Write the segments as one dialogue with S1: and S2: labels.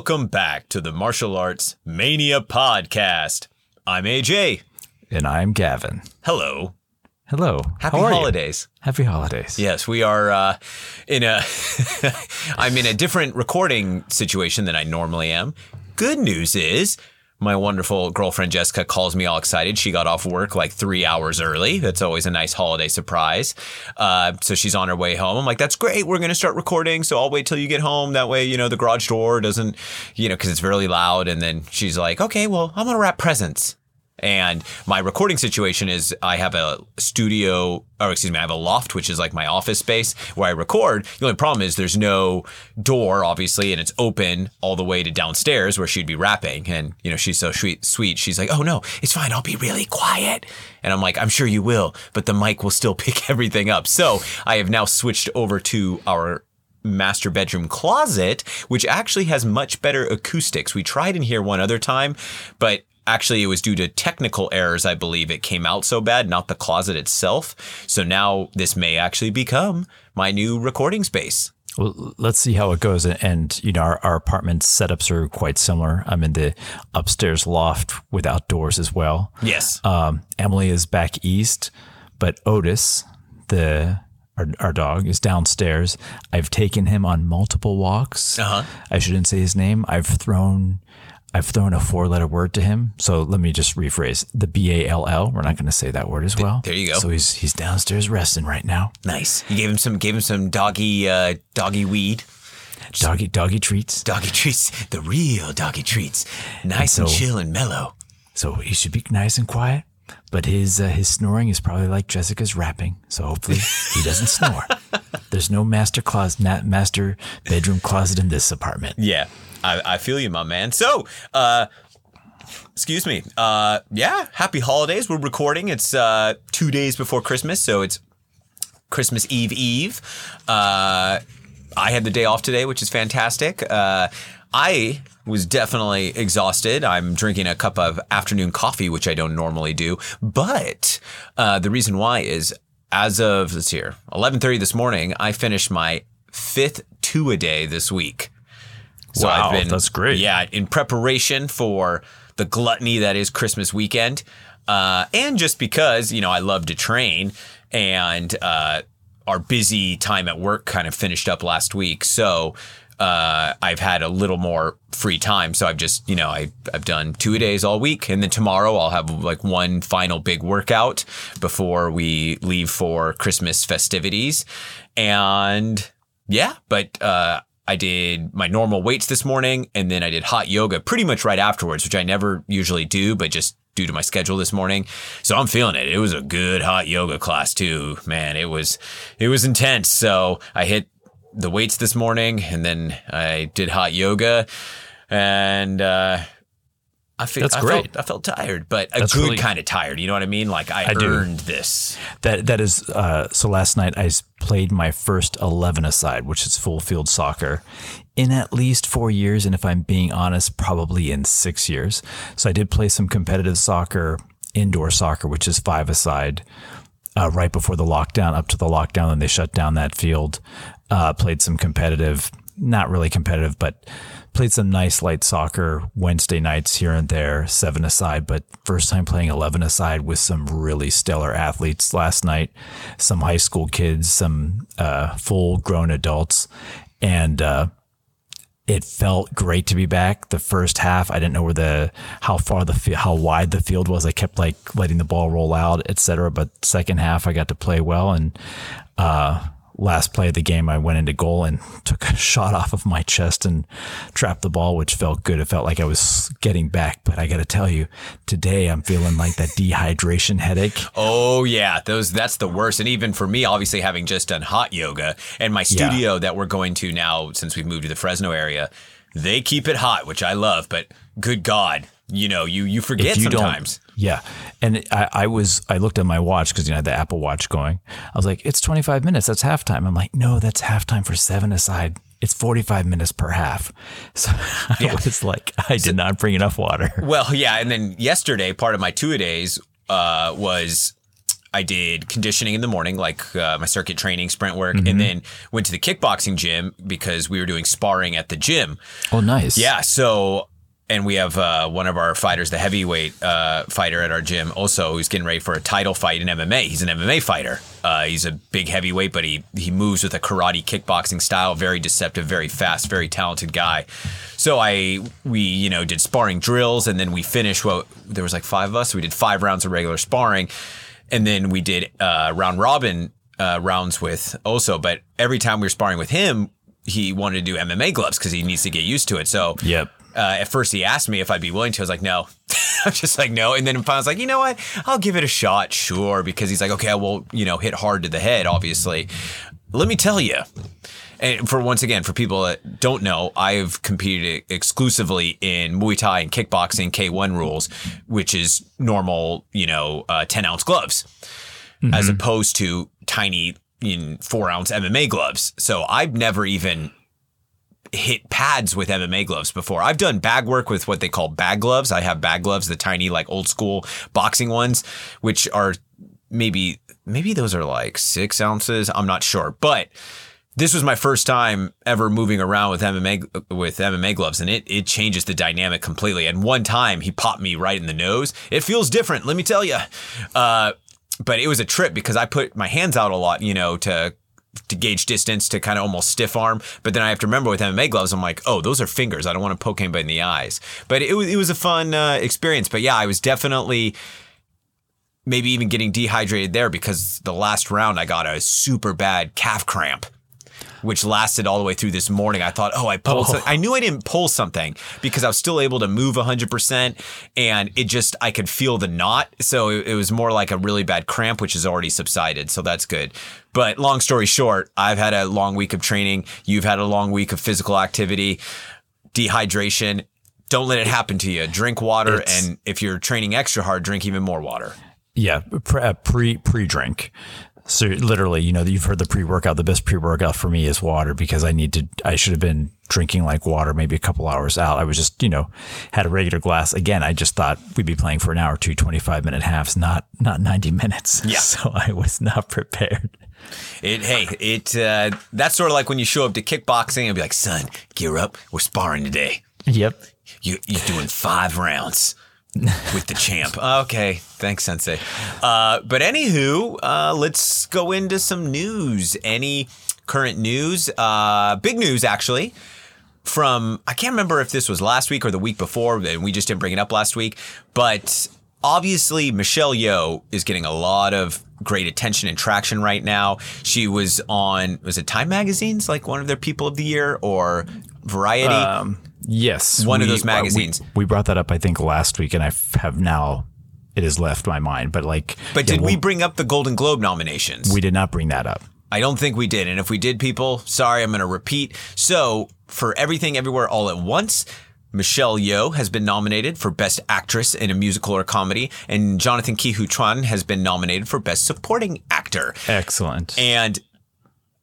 S1: welcome back to the Martial Arts Mania podcast. I'm AJ.
S2: And I'm Gavin.
S1: Hello.
S2: Hello.
S1: Happy
S2: are you?
S1: holidays.
S2: Happy holidays.
S1: Yes, we are uh, in a. I'm in a different recording situation than I normally am. Good news is. My wonderful girlfriend Jessica calls me all excited. She got off work like three hours early. That's always a nice holiday surprise. Uh, so she's on her way home. I'm like, that's great. We're going to start recording. So I'll wait till you get home. That way, you know, the garage door doesn't, you know, because it's really loud. And then she's like, okay, well, I'm going to wrap presents. And my recording situation is I have a studio, or excuse me, I have a loft, which is like my office space where I record. The only problem is there's no door, obviously, and it's open all the way to downstairs where she'd be wrapping. And, you know, she's so sweet, sweet. She's like, oh no, it's fine. I'll be really quiet. And I'm like, I'm sure you will, but the mic will still pick everything up. So I have now switched over to our master bedroom closet, which actually has much better acoustics. We tried in here one other time, but actually it was due to technical errors i believe it came out so bad not the closet itself so now this may actually become my new recording space
S2: Well, let's see how it goes. And, you know, our, our apartment setups are quite similar. I'm in the upstairs loft with outdoors as well.
S1: yes
S2: Um, Emily is back east, but Otis, the our, our dog, is downstairs. I've taken him on multiple walks.
S1: Uh-huh.
S2: I shouldn't say his name. I've thrown. I've thrown a four letter word to him. So let me just rephrase the B A L L. We're not going to say that word as well.
S1: there you go.
S2: So he's he's downstairs resting right now.
S1: nice you gave him some gave him some doggy uh doggy weed
S2: Doggy doggy treats.
S1: doggy treats the real doggy treats nice and,
S2: so-
S1: chill and mellow
S2: So he should be nice and quiet. But his uh, his snoring is probably like Jessica's wrapping. So hopefully he doesn't snore. There's no master closet, master bedroom closet in this apartment.
S1: Yeah, I, I feel you, my man. So, uh, excuse me. Uh, yeah, happy holidays. We're recording. It's uh, two days before Christmas, so it's Christmas Eve Eve. Uh, I had the day off today, which is fantastic. Uh, I was definitely exhausted. I'm drinking a cup of afternoon coffee, which I don't normally do. But uh, the reason why is as of here, 11:30 this morning, I finished my fifth two a day this week. So
S2: Wow, I've been that's great.
S1: Yeah, in preparation for the gluttony that is Christmas weekend, uh, and just because you know I love to train, and uh, our busy time at work kind of finished up last week, so. Uh, I've had a little more free time, so I've just, you know, I, I've done two days all week, and then tomorrow I'll have like one final big workout before we leave for Christmas festivities, and yeah, but uh, I did my normal weights this morning, and then I did hot yoga pretty much right afterwards, which I never usually do, but just due to my schedule this morning. So I'm feeling it. It was a good hot yoga class too. Man, it was it was intense. So I hit the weights this morning, and then I did hot yoga, and uh, I feel
S2: That's
S1: I
S2: great.
S1: Felt, I felt tired, but a
S2: That's
S1: good
S2: really-
S1: kind of tired. You know what I mean? Like I,
S2: I do.
S1: earned this.
S2: That that is uh, so. Last night I played my first eleven aside, which is full field soccer, in at least four years, and if I'm being honest, probably in six years. So I did play some competitive soccer, indoor soccer, which is five aside, uh, right before the lockdown, up to the lockdown, and they shut down that field. Uh, played some competitive, not really competitive, but played some nice light soccer Wednesday nights here and there, seven aside, but first time playing 11 aside with some really stellar athletes last night, some high school kids, some uh, full grown adults. And, uh, it felt great to be back. The first half, I didn't know where the how far the how wide the field was. I kept like letting the ball roll out, etc. But second half, I got to play well, and uh, last play of the game, I went into goal and took a shot off of my chest and trapped the ball, which felt good. It felt like I was getting back. But I got to tell you, today I'm feeling like that dehydration headache.
S1: Oh yeah, those that's the worst. And even for me, obviously having just done hot yoga and my
S2: Yeah.
S1: studio that we're going to now since we've moved to the Fresno area, they keep it hot, which I love. But good God, you know, you you forget
S2: you
S1: sometimes.
S2: Yeah. And I, I was, I looked at my watch because, you know, I had the Apple Watch going. I was like, it's 25 minutes. That's halftime. I'm like, no, that's halftime for seven aside. It's 45 minutes per half. So I was like, I did not bring enough water.
S1: Well, yeah, and then yesterday, part of my two a days uh, was I did conditioning in the morning, like uh, my circuit training, sprint work, and then went to the kickboxing gym because we were doing sparring at the gym.
S2: Oh, nice.
S1: Yeah. So, and we have uh, one of our fighters, the heavyweight uh, fighter at our gym, also who's getting ready for a title fight in MMA. He's an MMA fighter. Uh, he's a big heavyweight, but he he moves with a karate kickboxing style, very deceptive, very fast, very talented guy. So I we you know did sparring drills, and then we finished. Well, there was like five of us. So we did five rounds of regular sparring, and then we did uh, round robin uh, rounds with Oso. But every time we were sparring with him, he wanted to do MMA gloves because he needs to get used to it. So
S2: Yep.
S1: uh, at first he asked me if I'd be willing to. I was like, no. I'm just like, no. And then finally I was like, you know what? I'll give it a shot, sure. Because he's like, okay, I will, you know, hit hard to the head, obviously. Let me tell you. And for once again, for people that don't know, I've competed exclusively in Muay Thai and kickboxing K1 rules, which is normal, you know, uh, 10 ounce gloves, as opposed to tiny in four ounce MMA gloves. So I've never even hit pads with MMA gloves before. I've done bag work with what they call bag gloves. I have bag gloves, the tiny like old school boxing ones, which are maybe maybe those are like six ounces. I'm not sure, but this was my first time ever moving around with MMA with MMA gloves, and it it changes the dynamic completely. And one time he popped me right in the nose. It feels different, let me tell you. Uh, but it was a trip because I put my hands out a lot, you know, to to gauge distance to kind of almost stiff arm. But then I have to remember with MMA gloves, I'm like, oh, those are fingers. I don't want to poke anybody in the eyes. But it was it was a fun uh, experience. But yeah, I was definitely maybe even getting dehydrated there because the last round I got a super bad calf cramp. Which lasted all the way through this morning. I thought, oh, I pulled.
S2: Oh.
S1: I knew I didn't pull something because I was still able to move 100%, and it just I could feel the knot. So it, it was more like a really bad cramp, which has already subsided. So that's good. But long story short, I've had a long week of training. You've had a long week of physical activity, dehydration. Don't let it happen to you. Drink water,
S2: It's-
S1: and if you're training extra hard, drink even more water.
S2: Yeah, uh, pre pre drink. So literally, you know, you've heard the pre workout. The best pre workout for me is water because I need to. I should have been drinking like water maybe a couple hours out. I was just, you know, had a regular glass. Again, I just thought we'd be playing for an hour, two 25 minute halves, not not ninety minutes.
S1: Yeah.
S2: So I was not prepared.
S1: It hey, it uh, that's sort of like when you show up to kickboxing and be like, son, gear up, we're sparring today.
S2: Yep.
S1: You you're doing five rounds with the champ. Okay, thanks, Sensei. Uh, but anywho, uh, let's go into some news. Any current news? Uh, big news, actually. From I can't remember if this was last week or the week before, and we just didn't bring it up last week. But obviously, Michelle Yeoh is getting a lot of great attention and traction right now. She was on was it Time Magazine's like one of their People of the Year or Variety?
S2: Yes,
S1: One of those
S2: uh, we-
S1: magazines.
S2: we, brought that up, I think, last week, and I f- have now. It has left my mind, but like,
S1: But
S2: yeah,
S1: did we
S2: we'll-
S1: bring up the Golden Globe nominations?
S2: We did not bring that up.
S1: I don't think we did. And if we did, people, sorry, I'm going to repeat. So, for Everything Everywhere All at Once, Michelle Yeoh has been nominated for Best Actress in a Musical or Comedy, and Jonathan Ke Huy Quan has been nominated for Best Supporting Actor.
S2: Excellent.
S1: And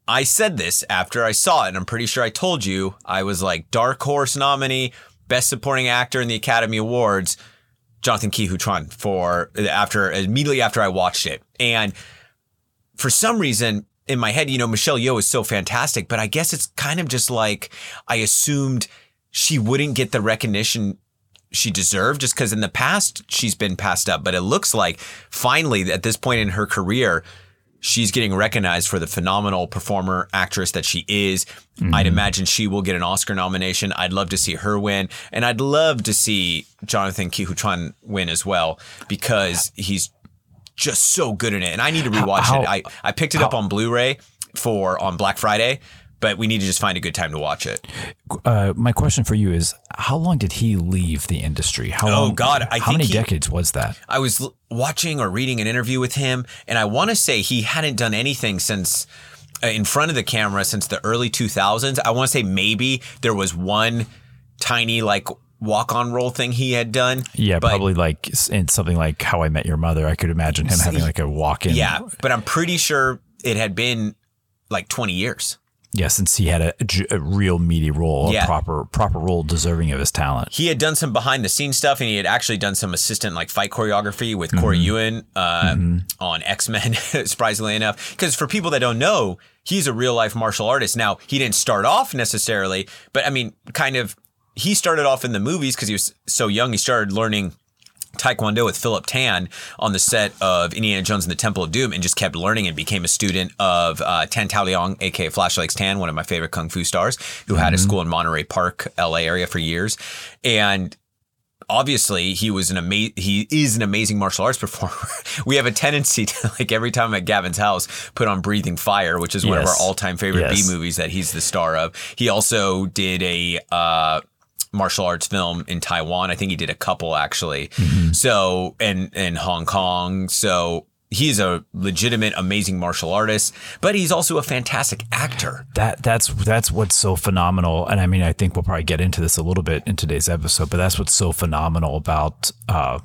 S1: I said this after I saw it, and I'm pretty sure I told you I was like Dark Horse nominee, Best Supporting Actor in the Academy Awards, Jonathan Ke Huy for after immediately after I watched it, and for some reason in my head, you know, Michelle Yeoh is so fantastic, but I guess it's kind of just like I assumed she wouldn't get the recognition she deserved just because in the past she's been passed up. But it looks like finally at this point in her career, she's getting recognized for the phenomenal performer actress that she is. Mm-hmm. I'd imagine she will get an Oscar nomination. I'd love to see her win. And I'd love to see Jonathan Ke Huy win as well because he's just so good in it. And I need to rewatch
S2: How-
S1: it. I, I picked it up on Blu-ray for on Black Friday, but we need to just find a good time to watch it.
S2: Uh, my question for you is: How long did he leave the industry? How long,
S1: Oh, God, I
S2: how many
S1: he-
S2: decades was that?
S1: I was l- watching or reading an interview with him, and I want to say he hadn't done anything since uh, in front of the camera since the early 2000s. I want to say maybe there was one tiny like walk on role thing he had done.
S2: Yeah, probably like in something like How I Met Your Mother. I could imagine him having like a walk-in.
S1: Yeah, but I'm pretty sure it had been like 20 years.
S2: Yeah, since he had a, a real meaty role,
S1: Yeah.
S2: a proper proper role deserving of his talent.
S1: he had done some behind the scenes stuff and he had actually done some assistant like fight choreography with Corey Yuen uh, on X Men, surprisingly enough. Because for people that don't know, he's a real life martial artist. Now, he didn't start off necessarily, but I mean, kind of, he started off in the movies because he was so young. He started learning. Taekwondo with Philip Tan on the set of Indiana Jones and the Temple of Doom and just kept learning and became a student of uh, Tan Tao Liang, aka Flash Legs Tan, one of my favorite kung fu stars, who had a school in Monterey Park, LA area for years. And obviously he was an ama- he is an amazing martial arts performer. we have a tendency to like every time I'm at Gavin's house put on Breathing Fire, which is one of our all-time favorite
S2: Yes.
S1: B movies that he's the star of. He also did a uh martial arts film in Taiwan. I think he did a couple actually. So and in Hong Kong. So he's a legitimate amazing martial artist, but he's also a fantastic actor.
S2: That that's that's what's so phenomenal, and I mean, I think we'll probably get into this a little bit in today's episode, but that's what's so phenomenal about uh,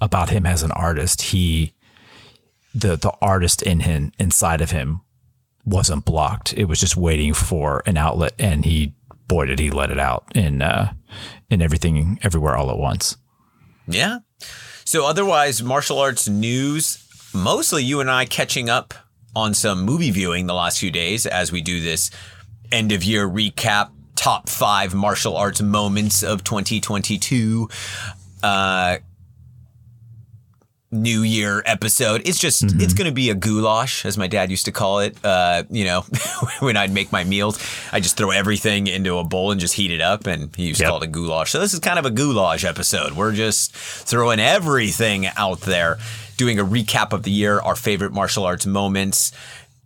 S2: about him as an artist. He, the the artist in him inside of him, wasn't blocked. It was just waiting for an outlet, and he, boy, did he let it out in uh, in everything, everywhere, all at once.
S1: Yeah. So otherwise, martial arts news, mostly you and I catching up on some movie viewing the last few days as we do this end of year recap, top five martial arts moments of 2022. Uh, New Year episode. It's just, it's going to be a goulash, as my dad used to call it. Uh, you know, when I'd make my meals, I just throw everything into a bowl and just heat it up, and he used to call it a goulash. So this is kind of a goulash episode. We're just throwing everything out there, doing a recap of the year, our favorite martial arts moments.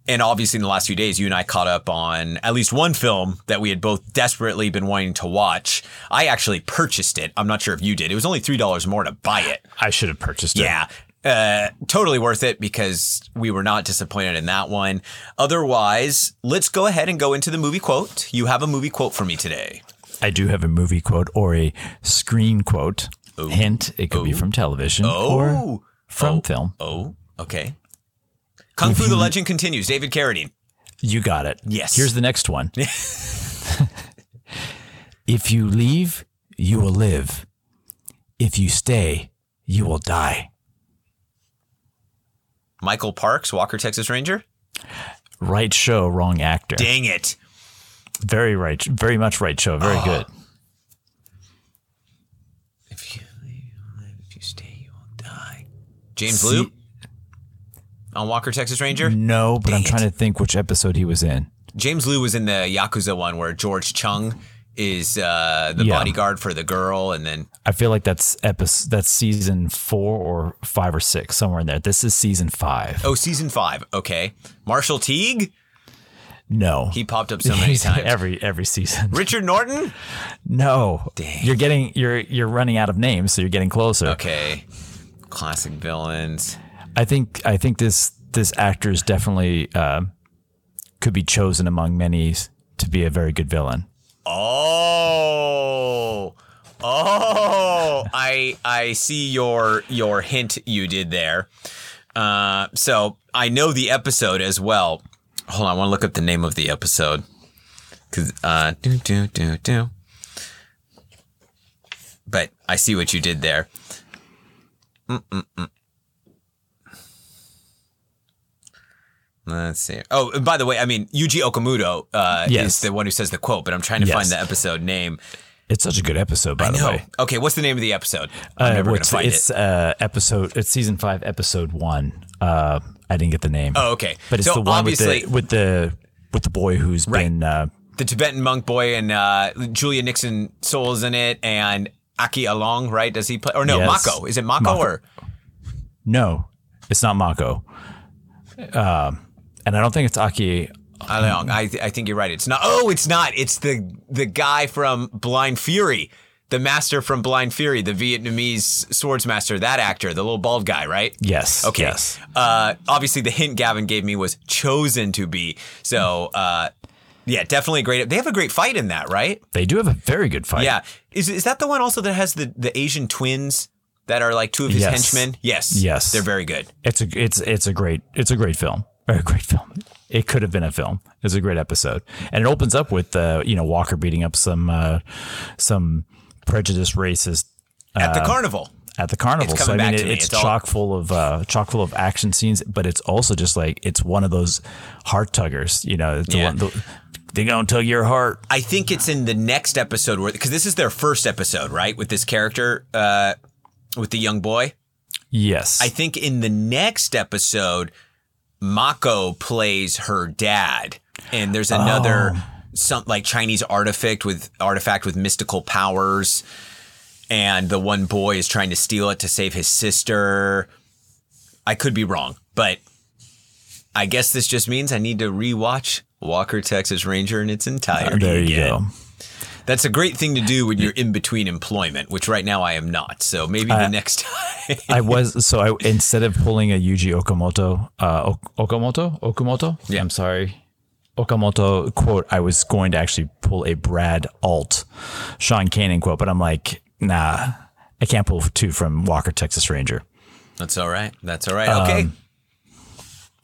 S1: And obviously, in the last few days, you and I caught up on at least one film that we had both desperately been wanting to watch. I actually purchased it. I'm not sure if you did. It was only $3 more to buy it.
S2: I should have purchased it.
S1: Yeah. Uh, totally worth it because we were not disappointed in that one. Otherwise, let's go ahead and go into the movie quote. You have a movie quote for me today.
S2: I do have a movie quote or a screen quote. Hint: It could be from television or
S1: Oh,
S2: from film.
S1: oh, okay. Kung Fu: The Legend continues. David Carradine.
S2: You got it.
S1: Yes.
S2: Here's the next one. if you leave, you will live. If you stay, you will die.
S1: Michael Parks, Walker, Texas Ranger.
S2: Right show, wrong actor.
S1: Dang it.
S2: Very right. Very much right show. Very ah. good.
S1: If you leave. If you stay, you will die. James
S2: See-
S1: Lew on Walker, Texas Ranger.
S2: No, but I'm
S1: Dang
S2: trying to think which episode he was in.
S1: James Lew was in the Yakuza one where George Chung is uh, the
S2: Yeah.
S1: bodyguard for the girl, and then
S2: I feel like that's episode that's season four or five or six, somewhere in there. This is season five.
S1: oh, season five. Okay, Marshall Teague.
S2: No.
S1: He popped up so many times.
S2: every every season.
S1: Richard Norton.
S2: No.
S1: Dang.
S2: You're getting you're you're running out of names, so you're getting closer.
S1: Okay, classic villains.
S2: I think I think this this actor is definitely uh, could be chosen among many to be a very good villain.
S1: Oh, oh! I I see your your hint you did there. Uh, so I know the episode as well. Hold on, I want to look up the name of the episode. Cause uh, do do do do. But I see what you did there. Mm-mm-mm. Let's see. Oh, and by the way, I mean Yuji Okamoto uh,
S2: Yes.
S1: is the one who says the quote, but I'm trying to
S2: Yes.
S1: find the episode name.
S2: It's such a good episode, by the
S1: No.
S2: way.
S1: Okay, what's the name of the episode? I'm
S2: Uh,
S1: never gonna find
S2: it's
S1: it.
S2: uh, episode. It's season five, episode one. Uh, I didn't get the name.
S1: Oh, okay.
S2: but it's
S1: so
S2: the one with the with the with the boy who's been. Uh,
S1: the Tibetan monk boy and uh, Julia Nixon Souls in it, and Aki Aleong, right? Does he play? Or no,
S2: Yes.
S1: Mako. Is it Mako,
S2: Mako.
S1: or
S2: no, it's not Mako. Um, and I don't think it's Aki.
S1: Aleong? I I think you're right. It's not. Oh, it's not. It's the the guy from Blind Fury. The master from Blind Fury, the Vietnamese swords master, that actor, the little bald guy, right?
S2: Yes.
S1: Okay.
S2: Yes.
S1: Uh, obviously, the hint Gavin gave me was chosen to be. So, uh, yeah, definitely great. They have a great fight in that, right?
S2: They do have a very good fight.
S1: Yeah. Is is that the one also that has the the Asian twins that are like two of his
S2: Yes.
S1: henchmen? Yes.
S2: Yes.
S1: They're very good.
S2: It's a it's it's a great it's a great film. Very great film. It could have been a film. It was a great episode, and it opens up with uh, you know Walker beating up some uh, some prejudiced racist
S1: At the carnival.
S2: at the carnival.
S1: It's
S2: So I mean, it,
S1: me.
S2: it's,
S1: It's all-
S2: chock full of uh, chock full of action scenes, but it's also just like it's one of those heart tuggers. You know, it's
S1: Yeah.
S2: one, the, they gonna tug your heart.
S1: I think it's in the next episode where because this is their first episode, right? With this character, uh, with the young boy.
S2: Yes,
S1: I think in the next episode, Mako plays her dad, and there's another oh. some like Chinese artifact with artifact with mystical powers, and the one boy is trying to steal it to save his sister. I could be wrong, but I guess this just means I need to rewatch Walker Texas Ranger in its entirety.
S2: there you
S1: again.
S2: go.
S1: That's a great thing to do when you're in between employment, which right now I am not. So maybe the next time.
S2: I was so I instead of pulling a Yuji Okamoto, uh, Okamoto, Okamoto.
S1: Yeah.
S2: I'm sorry, Okamoto quote. I was going to actually pull a Brad Alt, Sean Kanan quote, but I'm like, nah, I can't pull two from Walker Texas Ranger.
S1: That's all right. That's all right. Okay.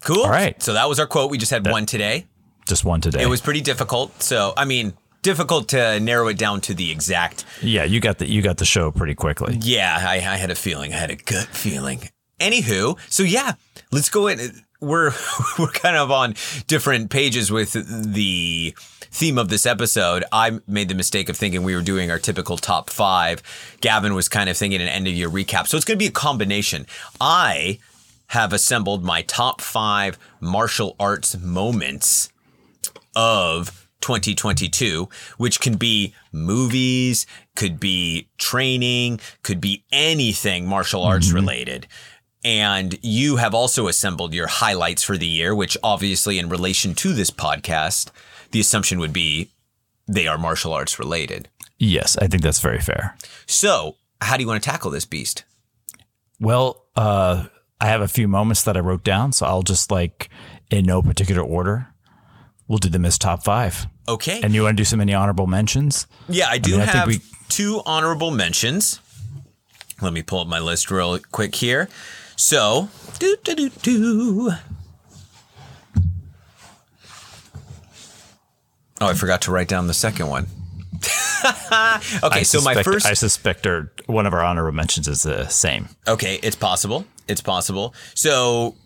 S1: cool.
S2: Um, all right.
S1: So that was our quote. We just had one today.
S2: Just one today.
S1: It was pretty difficult. So, I mean, difficult to narrow it down to the exact.
S2: yeah, you got the you got the show pretty quickly.
S1: Yeah, I, I had a feeling. I had a gut feeling. Anywho, so yeah, let's go in. We're we're kind of on different pages with the theme of this episode. I made the mistake of thinking we were doing our typical top five. Gavin was kind of thinking an end of year recap. So it's going to be a combination. I have assembled my top five martial arts moments of 2022, which can be movies, could be training, could be anything martial arts related. And you have also assembled your highlights for the year, which obviously, in relation to this podcast, the assumption would be they are martial arts related.
S2: Yes, I think that's very fair.
S1: So, how do you want to tackle this beast?
S2: Well, uh, I have a few moments that I wrote down, so I'll just like in no particular order. We'll do them as top five.
S1: Okay.
S2: And you want to do some any honorable mentions?
S1: Yeah, I do
S2: I think
S1: have
S2: we-
S1: two honorable mentions. Let me pull up my list real quick here. So, do do do do. Oh, I forgot to write down the second one. okay,
S2: I
S1: so my first
S2: I suspect our, one of our honorable mentions is the same.
S1: Okay, it's possible. It's possible. So,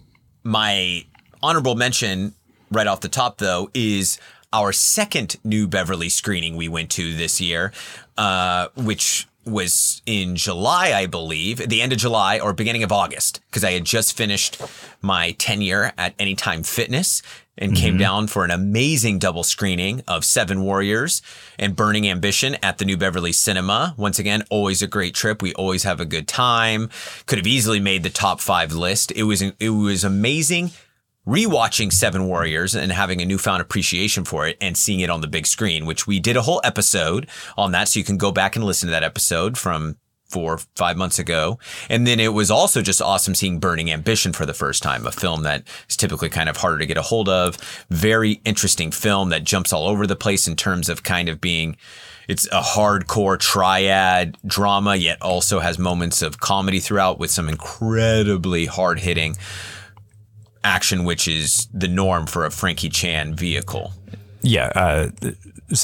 S1: my honorable mention right off the top, though, is our second New Beverly screening we went to this year, uh, which was in July, I believe, at the end of July or beginning of August, because I had just finished my tenure at Anytime Fitness and came down for an amazing double screening of Seven Warriors and Burning Ambition at the New Beverly Cinema. Once again, always a great trip. We always have a good time. Could have easily made the top five list. It was it was amazing rewatching Seven Warriors and having a newfound appreciation for it and seeing it on the big screen, which we did a whole episode on that. So you can go back and listen to that episode from four, five months ago. And then it was also just awesome seeing Burning Ambition for the first time, a film that is typically kind of harder to get a hold of. Very interesting film that jumps all over the place in terms of kind of being it's a hardcore triad drama, yet also has moments of comedy throughout with some incredibly hard hitting action, which is the norm for a Frankie Chan vehicle.
S2: Yeah, uh,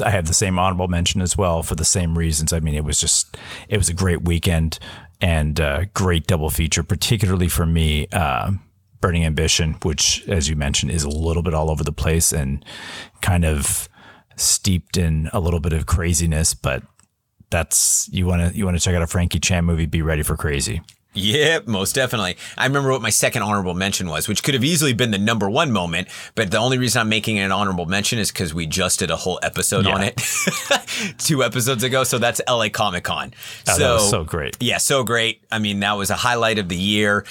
S2: I have the same honorable mention as well for the same reasons. I mean, it was just it was a great weekend and uh, great double feature, particularly for me. Uh, Burning Ambition, which, as you mentioned, is a little bit all over the place and kind of steeped in a little bit of craziness, but that's you want to you want to check out a Frankie Chan movie. Be ready for crazy.
S1: Yep, most definitely. I remember what my second honorable mention was, which could have easily been the number one moment, but the only reason I'm making it an honorable mention is because we just did a whole episode on it two episodes ago. So that's LA Comic Con.
S2: Oh, that was so great.
S1: Yeah, so great. I mean, that was a highlight of the year.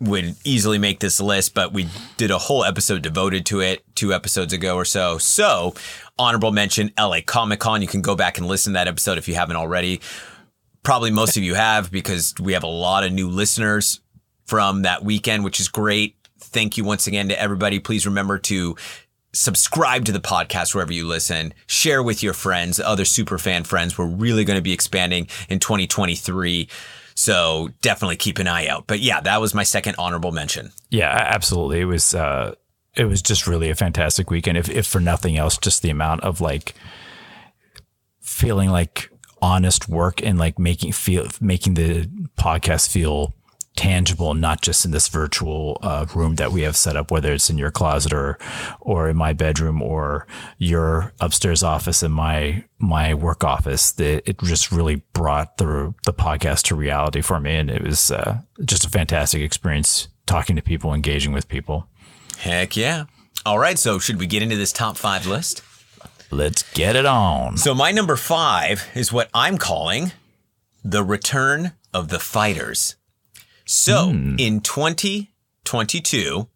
S1: Would easily make this list, but we did a whole episode devoted to it two episodes ago or so. So, honorable mention LA Comic Con. You can go back and listen to that episode if you haven't already. Probably most of you have because we have a lot of new listeners from that weekend, which is great. Thank you once again to everybody. Please remember to subscribe to the podcast wherever you listen, share with your friends, other super fan friends. We're really going to be expanding in 2023. So definitely keep an eye out. But yeah, that was my second honorable mention.
S2: Yeah, absolutely. It was uh, it was just really a fantastic weekend. If, if for nothing else, just the amount of like feeling like honest work and like making feel making the podcast feel tangible, not just in this virtual uh, room that we have set up, whether it's in your closet or or in my bedroom or your upstairs office and my my work office. The, it just really brought the the podcast to reality for me, and it was uh, just a fantastic experience talking to people, engaging with people.
S1: Heck yeah! All right, so should we get into this top five list?
S2: Let's get it on.
S1: So my number five is what I'm calling the return of the fighters. So hmm. in 2022,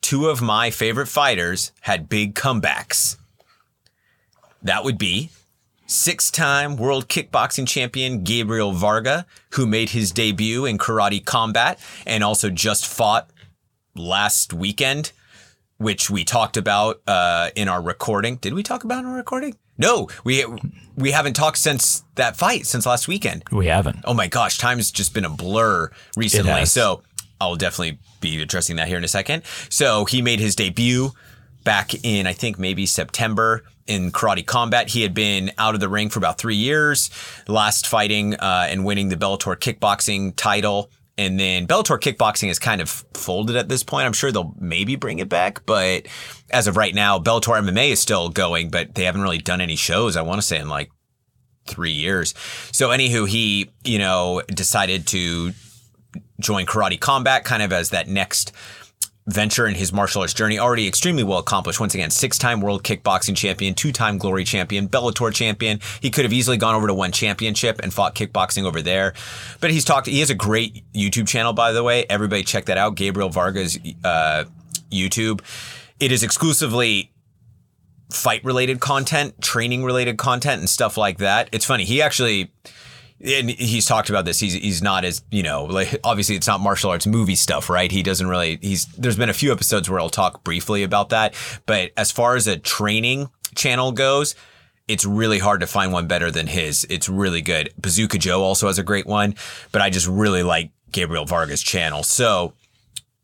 S1: two of my favorite fighters had big comebacks. That would be six time world kickboxing champion Gabriel Varga, who made his debut in karate combat and also just fought last weekend, which we talked about uh, in our recording. Did we talk about in our recording? No, we we haven't talked since that fight, since last weekend.
S2: We haven't.
S1: Oh my gosh, time's just been a blur recently. So I'll definitely be addressing that here in a second. So he made his debut back in, I think maybe September in karate combat. He had been out of the ring for about three years, last fighting uh, and winning the Bellator kickboxing title. And then Bellator kickboxing is kind of folded at this point. I'm sure they'll maybe bring it back, but as of right now, Bellator MMA is still going, but they haven't really done any shows. I want to say in like three years. So anywho, he, you know, decided to join karate combat kind of as that next venture in his martial arts journey already extremely well accomplished once again six-time world kickboxing champion two-time glory champion bellator champion he could have easily gone over to one championship and fought kickboxing over there but he's talked he has a great youtube channel by the way everybody check that out gabriel vargas uh, youtube it is exclusively fight related content, training related content, and stuff like that. It's funny. He actually, and he's talked about this. He's he's not as you know, like obviously it's not martial arts movie stuff, right? He doesn't really. He's there's been a few episodes where I'll talk briefly about that, but as far as a training channel goes. It's really hard to find one better than his. It's really good. Bazooka Joe also has a great one, but I just really like Gabriel Vargas' channel. So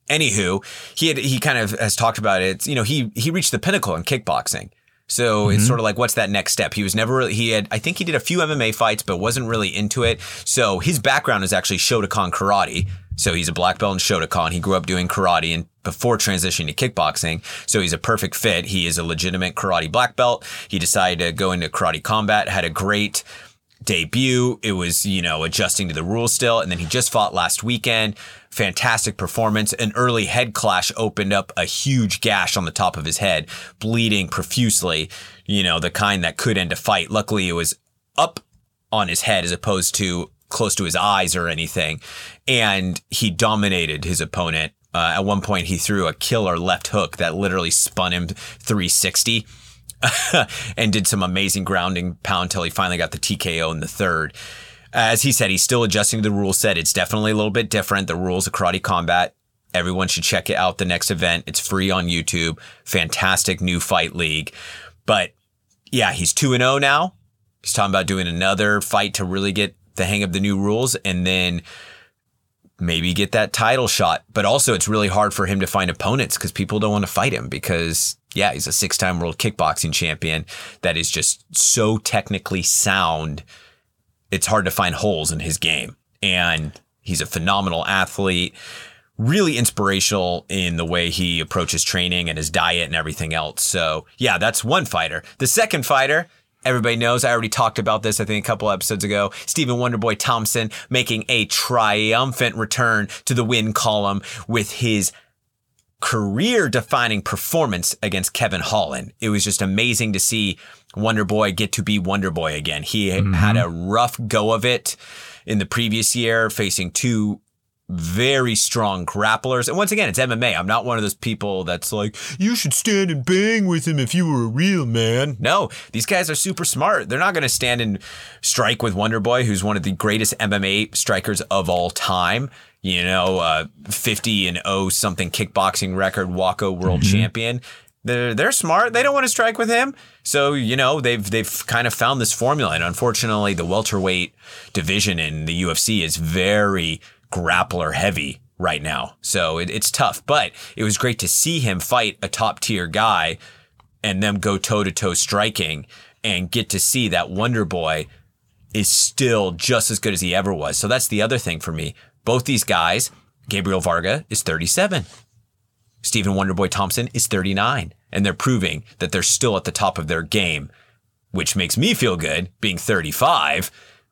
S1: anywho, he had he kind of has talked about it. You know, he he reached the pinnacle in kickboxing. So it's mm-hmm. sort of like, what's that next step? He was never really, he had, I think he did a few MMA fights, but wasn't really into it. So his background is actually Shotokan karate. So he's a black belt in Shotokan. He grew up doing karate and before transitioning to kickboxing. So he's a perfect fit. He is a legitimate karate black belt. He decided to go into karate combat, had a great debut. It was, you know, adjusting to the rules still. And then he just fought last weekend. Fantastic performance. An early head clash opened up a huge gash on the top of his head, bleeding profusely, you know, the kind that could end a fight. Luckily, it was up on his head as opposed to close to his eyes or anything. And he dominated his opponent. Uh, at one point, he threw a killer left hook that literally spun him 360 and did some amazing grounding pound until he finally got the TKO in the third. As he said, he's still adjusting to the rule set. It's definitely a little bit different. The rules of karate combat. Everyone should check it out. The next event. It's free on YouTube. Fantastic new fight league. But yeah, he's 2 and 0 now. He's talking about doing another fight to really get the hang of the new rules and then maybe get that title shot. But also, it's really hard for him to find opponents because people don't want to fight him because, yeah, he's a six time world kickboxing champion that is just so technically sound. It's hard to find holes in his game. And he's a phenomenal athlete, really inspirational in the way he approaches training and his diet and everything else. So, yeah, that's one fighter. The second fighter, Everybody knows I already talked about this, I think, a couple episodes ago. Stephen Wonderboy Thompson making a triumphant return to the win column with his career defining performance against Kevin Holland. It was just amazing to see Wonder Boy get to be Wonder Boy again. He had mm-hmm. a rough go of it in the previous year, facing two very strong grapplers. And once again, it's MMA. I'm not one of those people that's like, you should stand and bang with him if you were a real man. No, these guys are super smart. They're not going to stand and strike with Wonder Boy, who's one of the greatest MMA strikers of all time. You know, uh, 50 and 0 something kickboxing record, WAKO world champion. They're they're smart. They don't want to strike with him. So you know they've they've kind of found this formula. And unfortunately, the welterweight division in the UFC is very grappler heavy right now. So it, it's tough, but it was great to see him fight a top tier guy and them go toe to toe striking and get to see that Wonder Boy is still just as good as he ever was. So that's the other thing for me. Both these guys, Gabriel Varga is 37. Stephen Wonderboy Thompson is 39. And they're proving that they're still at the top of their game, which makes me feel good being 35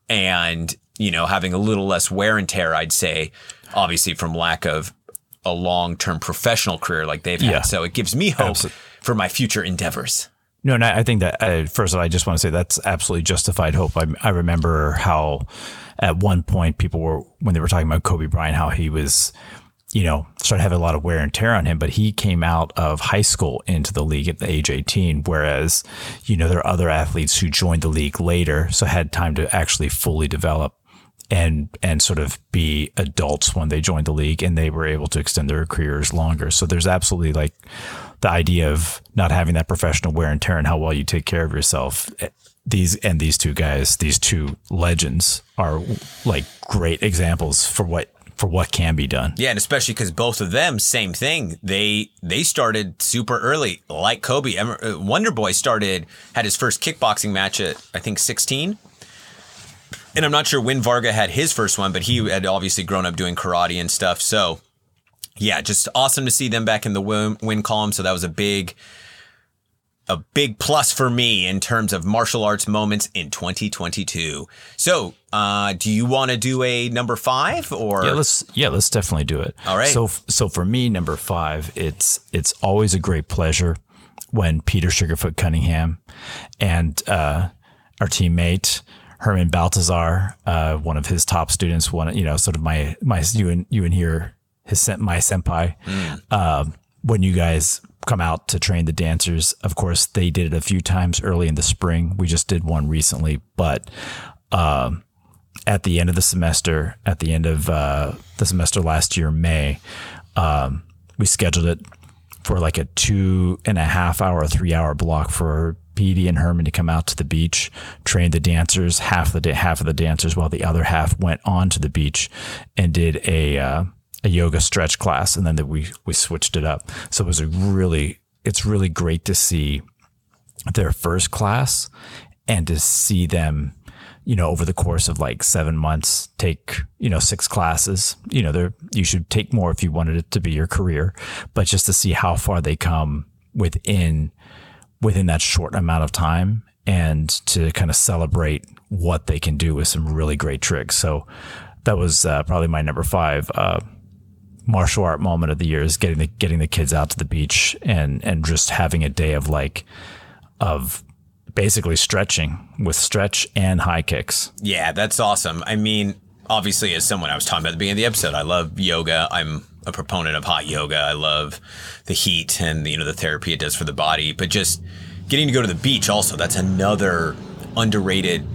S1: and, you know, having a little less wear and tear, I'd say, obviously from lack of a long term professional career like they've had. So it gives me hope
S2: Absol-
S1: for my future endeavors.
S2: No, and I I think that uh, first of all, I just want to say that's absolutely justified hope. I, I remember how at one point people were when they were talking about Kobe Bryant, how he was, you know, started having a lot of wear and tear on him, but he came out of high school into the league at the age 18. Whereas, you know, there are other athletes who joined the league later, so had time to actually fully develop and and sort of be adults when they joined the league and they were able to extend their careers longer. So there's absolutely like the idea of not having that professional wear and tear and how well you take care of yourself. These and these two guys, these two legends are like great examples for what for what can be done.
S1: Yeah, and especially because both of them, same thing. They they started super early, like Kobe. Uh, Wonder Boy started had his first kickboxing match at I think 16, and I'm not sure when Varga had his first one, but he had obviously grown up doing karate and stuff. So, yeah, just awesome to see them back in the win, win column. So that was a big a big plus for me in terms of martial arts moments in 2022. So, uh, do you want to do a number five or?
S2: Yeah, let's yeah, let's definitely do it.
S1: All right.
S2: So so for me, number five, it's it's always a great pleasure when Peter Sugarfoot Cunningham and uh, our teammate Herman Baltazar, uh, one of his top students, one you know, sort of my my you and you and here his my senpai. Um, when you guys come out to train the dancers, of course they did it a few times early in the spring. We just did one recently, but um, at the end of the semester, at the end of uh, the semester last year, May, um, we scheduled it for like a two and a half hour, three hour block for Petey and Herman to come out to the beach, train the dancers, half the half of the dancers, while the other half went on to the beach and did a uh, a yoga stretch class, and then that we we switched it up. So it was a really, it's really great to see their first class and to see them you know over the course of like seven months take you know six classes you know there you should take more if you wanted it to be your career but just to see how far they come within within that short amount of time and to kind of celebrate what they can do with some really great tricks so that was uh, probably my number five uh, martial art moment of the year is getting the getting the kids out to the beach and and just having a day of like of basically stretching with stretch and high kicks.
S1: Yeah, that's awesome. I mean, obviously, as someone I was talking about at the beginning of the episode, I love yoga. I'm a proponent of hot yoga. I love the heat and you know the therapy it does for the body. But just getting to go to the beach, also, that's another underrated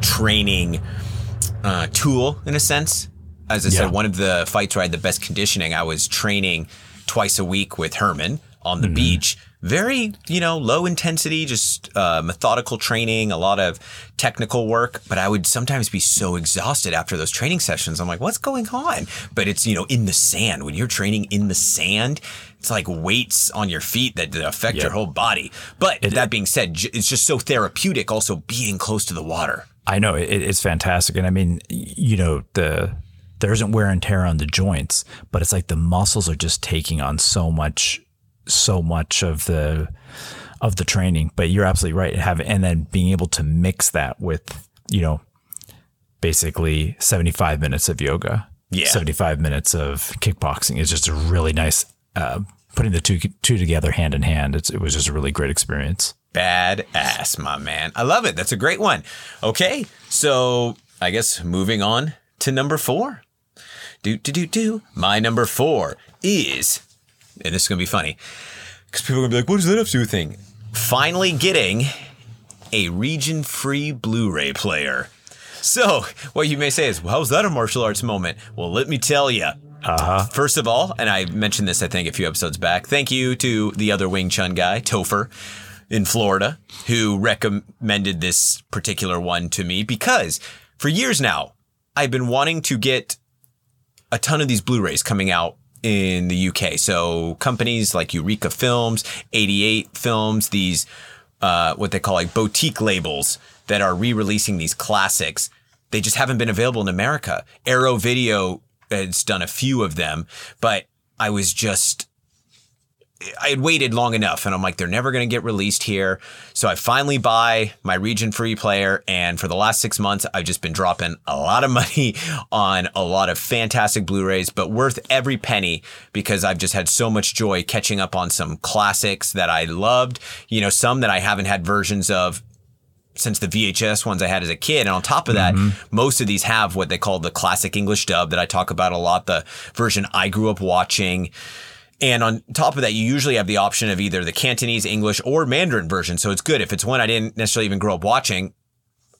S1: training uh, tool in a sense. As I
S2: Yeah.
S1: said, one of the fights where I had the best conditioning, I was training twice a week with Herman on the beach. Very, you know, low intensity, just uh, methodical training, a lot of technical work. But I would sometimes be so exhausted after those training sessions. I'm like, what's going on? But it's, you know, in the sand. When you're training in the sand, it's like weights on your feet that affect your whole body. But that being said, it's just so therapeutic also being close to the water.
S2: I know it, it's fantastic, and I mean, you know, the there isn't wear and tear on the joints, but it's like the muscles are just taking on so much, so much of the of the training. But you're absolutely right. Have and then being able to mix that with, you know, basically 75 minutes of yoga,
S1: Yeah.
S2: 75 minutes of kickboxing is just a really nice. Uh, putting the two two together hand in hand, it's, it was just a really great experience.
S1: Badass, my man. I love it. That's a great one. Okay, so I guess moving on to number four. Do do do do. My number four is, and this is gonna be funny, because people are gonna be like, "What does that have to do with thing?" Finally getting a region-free Blu-ray player. So, what you may say is, well, "How's that a martial arts moment?" Well, let me tell you.
S2: Uh-huh.
S1: First of all, and I mentioned this, I think, a few episodes back. Thank you to the other Wing Chun guy, Topher, in Florida, who recommended this particular one to me because for years now, I've been wanting to get a ton of these Blu-rays coming out in the UK. So companies like Eureka Films, 88 Films, these uh, what they call like boutique labels that are re-releasing these classics. They just haven't been available in America. Arrow Video has done a few of them, but I was just I had waited long enough and I'm like, they're never going to get released here. So I finally buy my region free player. And for the last six months, I've just been dropping a lot of money on a lot of fantastic Blu-rays, but worth every penny because I've just had so much joy catching up on some classics that I loved, you know, some that I haven't had versions of since the VHS ones I had as a kid. And on top of that, mm-hmm. most of these have what they call the classic English dub that I talk about a lot, the version I grew up watching. And on top of that, you usually have the option of either the Cantonese, English, or Mandarin version. So it's good. If it's one I didn't necessarily even grow up watching,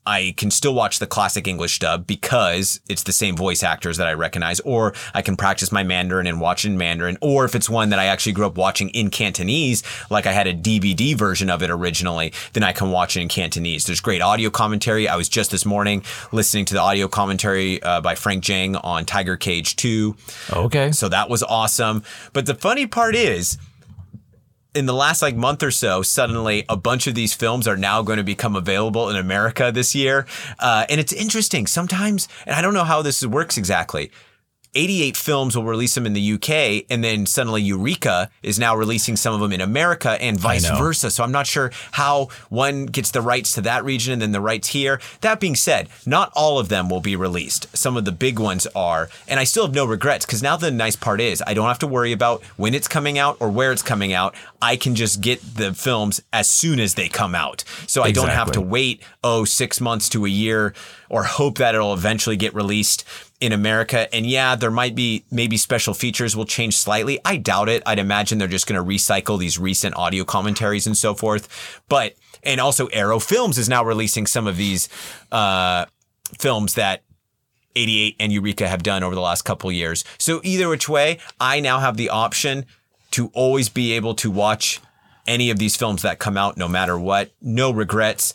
S1: I can still watch the classic English dub because it's the same voice actors that I recognize, or I can practice my Mandarin and watch in Mandarin, or if it's one that I actually grew up watching in Cantonese, like I had a DVD version of it originally, then I can watch it in Cantonese. There's great audio commentary. I was just this morning listening to the audio commentary uh, by Frank Djeng on Tiger Cage 2.
S2: Okay.
S1: So that was awesome. But the funny part is, in the last like month or so, suddenly a bunch of these films are now going to become available in America this year. Uh, and it's interesting sometimes, and I don't know how this works exactly. 88 films will release them in the UK, and then suddenly Eureka is now releasing some of them in America and vice versa. So I'm not sure how one gets the rights to that region and then the rights here. That being said, not all of them will be released. Some of the big ones are, and I still have no regrets because now the nice part is I don't have to worry about when it's coming out or where it's coming out. I can just get the films as soon as they come out. So I exactly. don't have to wait, oh, six months to a year or hope that it'll eventually get released in America. And yeah, there might be maybe special features will change slightly. I doubt it. I'd imagine they're just going to recycle these recent audio commentaries and so forth. But, and also Arrow Films is now releasing some of these, uh, films that 88 and Eureka have done over the last couple years. So either which way, I now have the option to always be able to watch any of these films that come out no matter what. No regrets.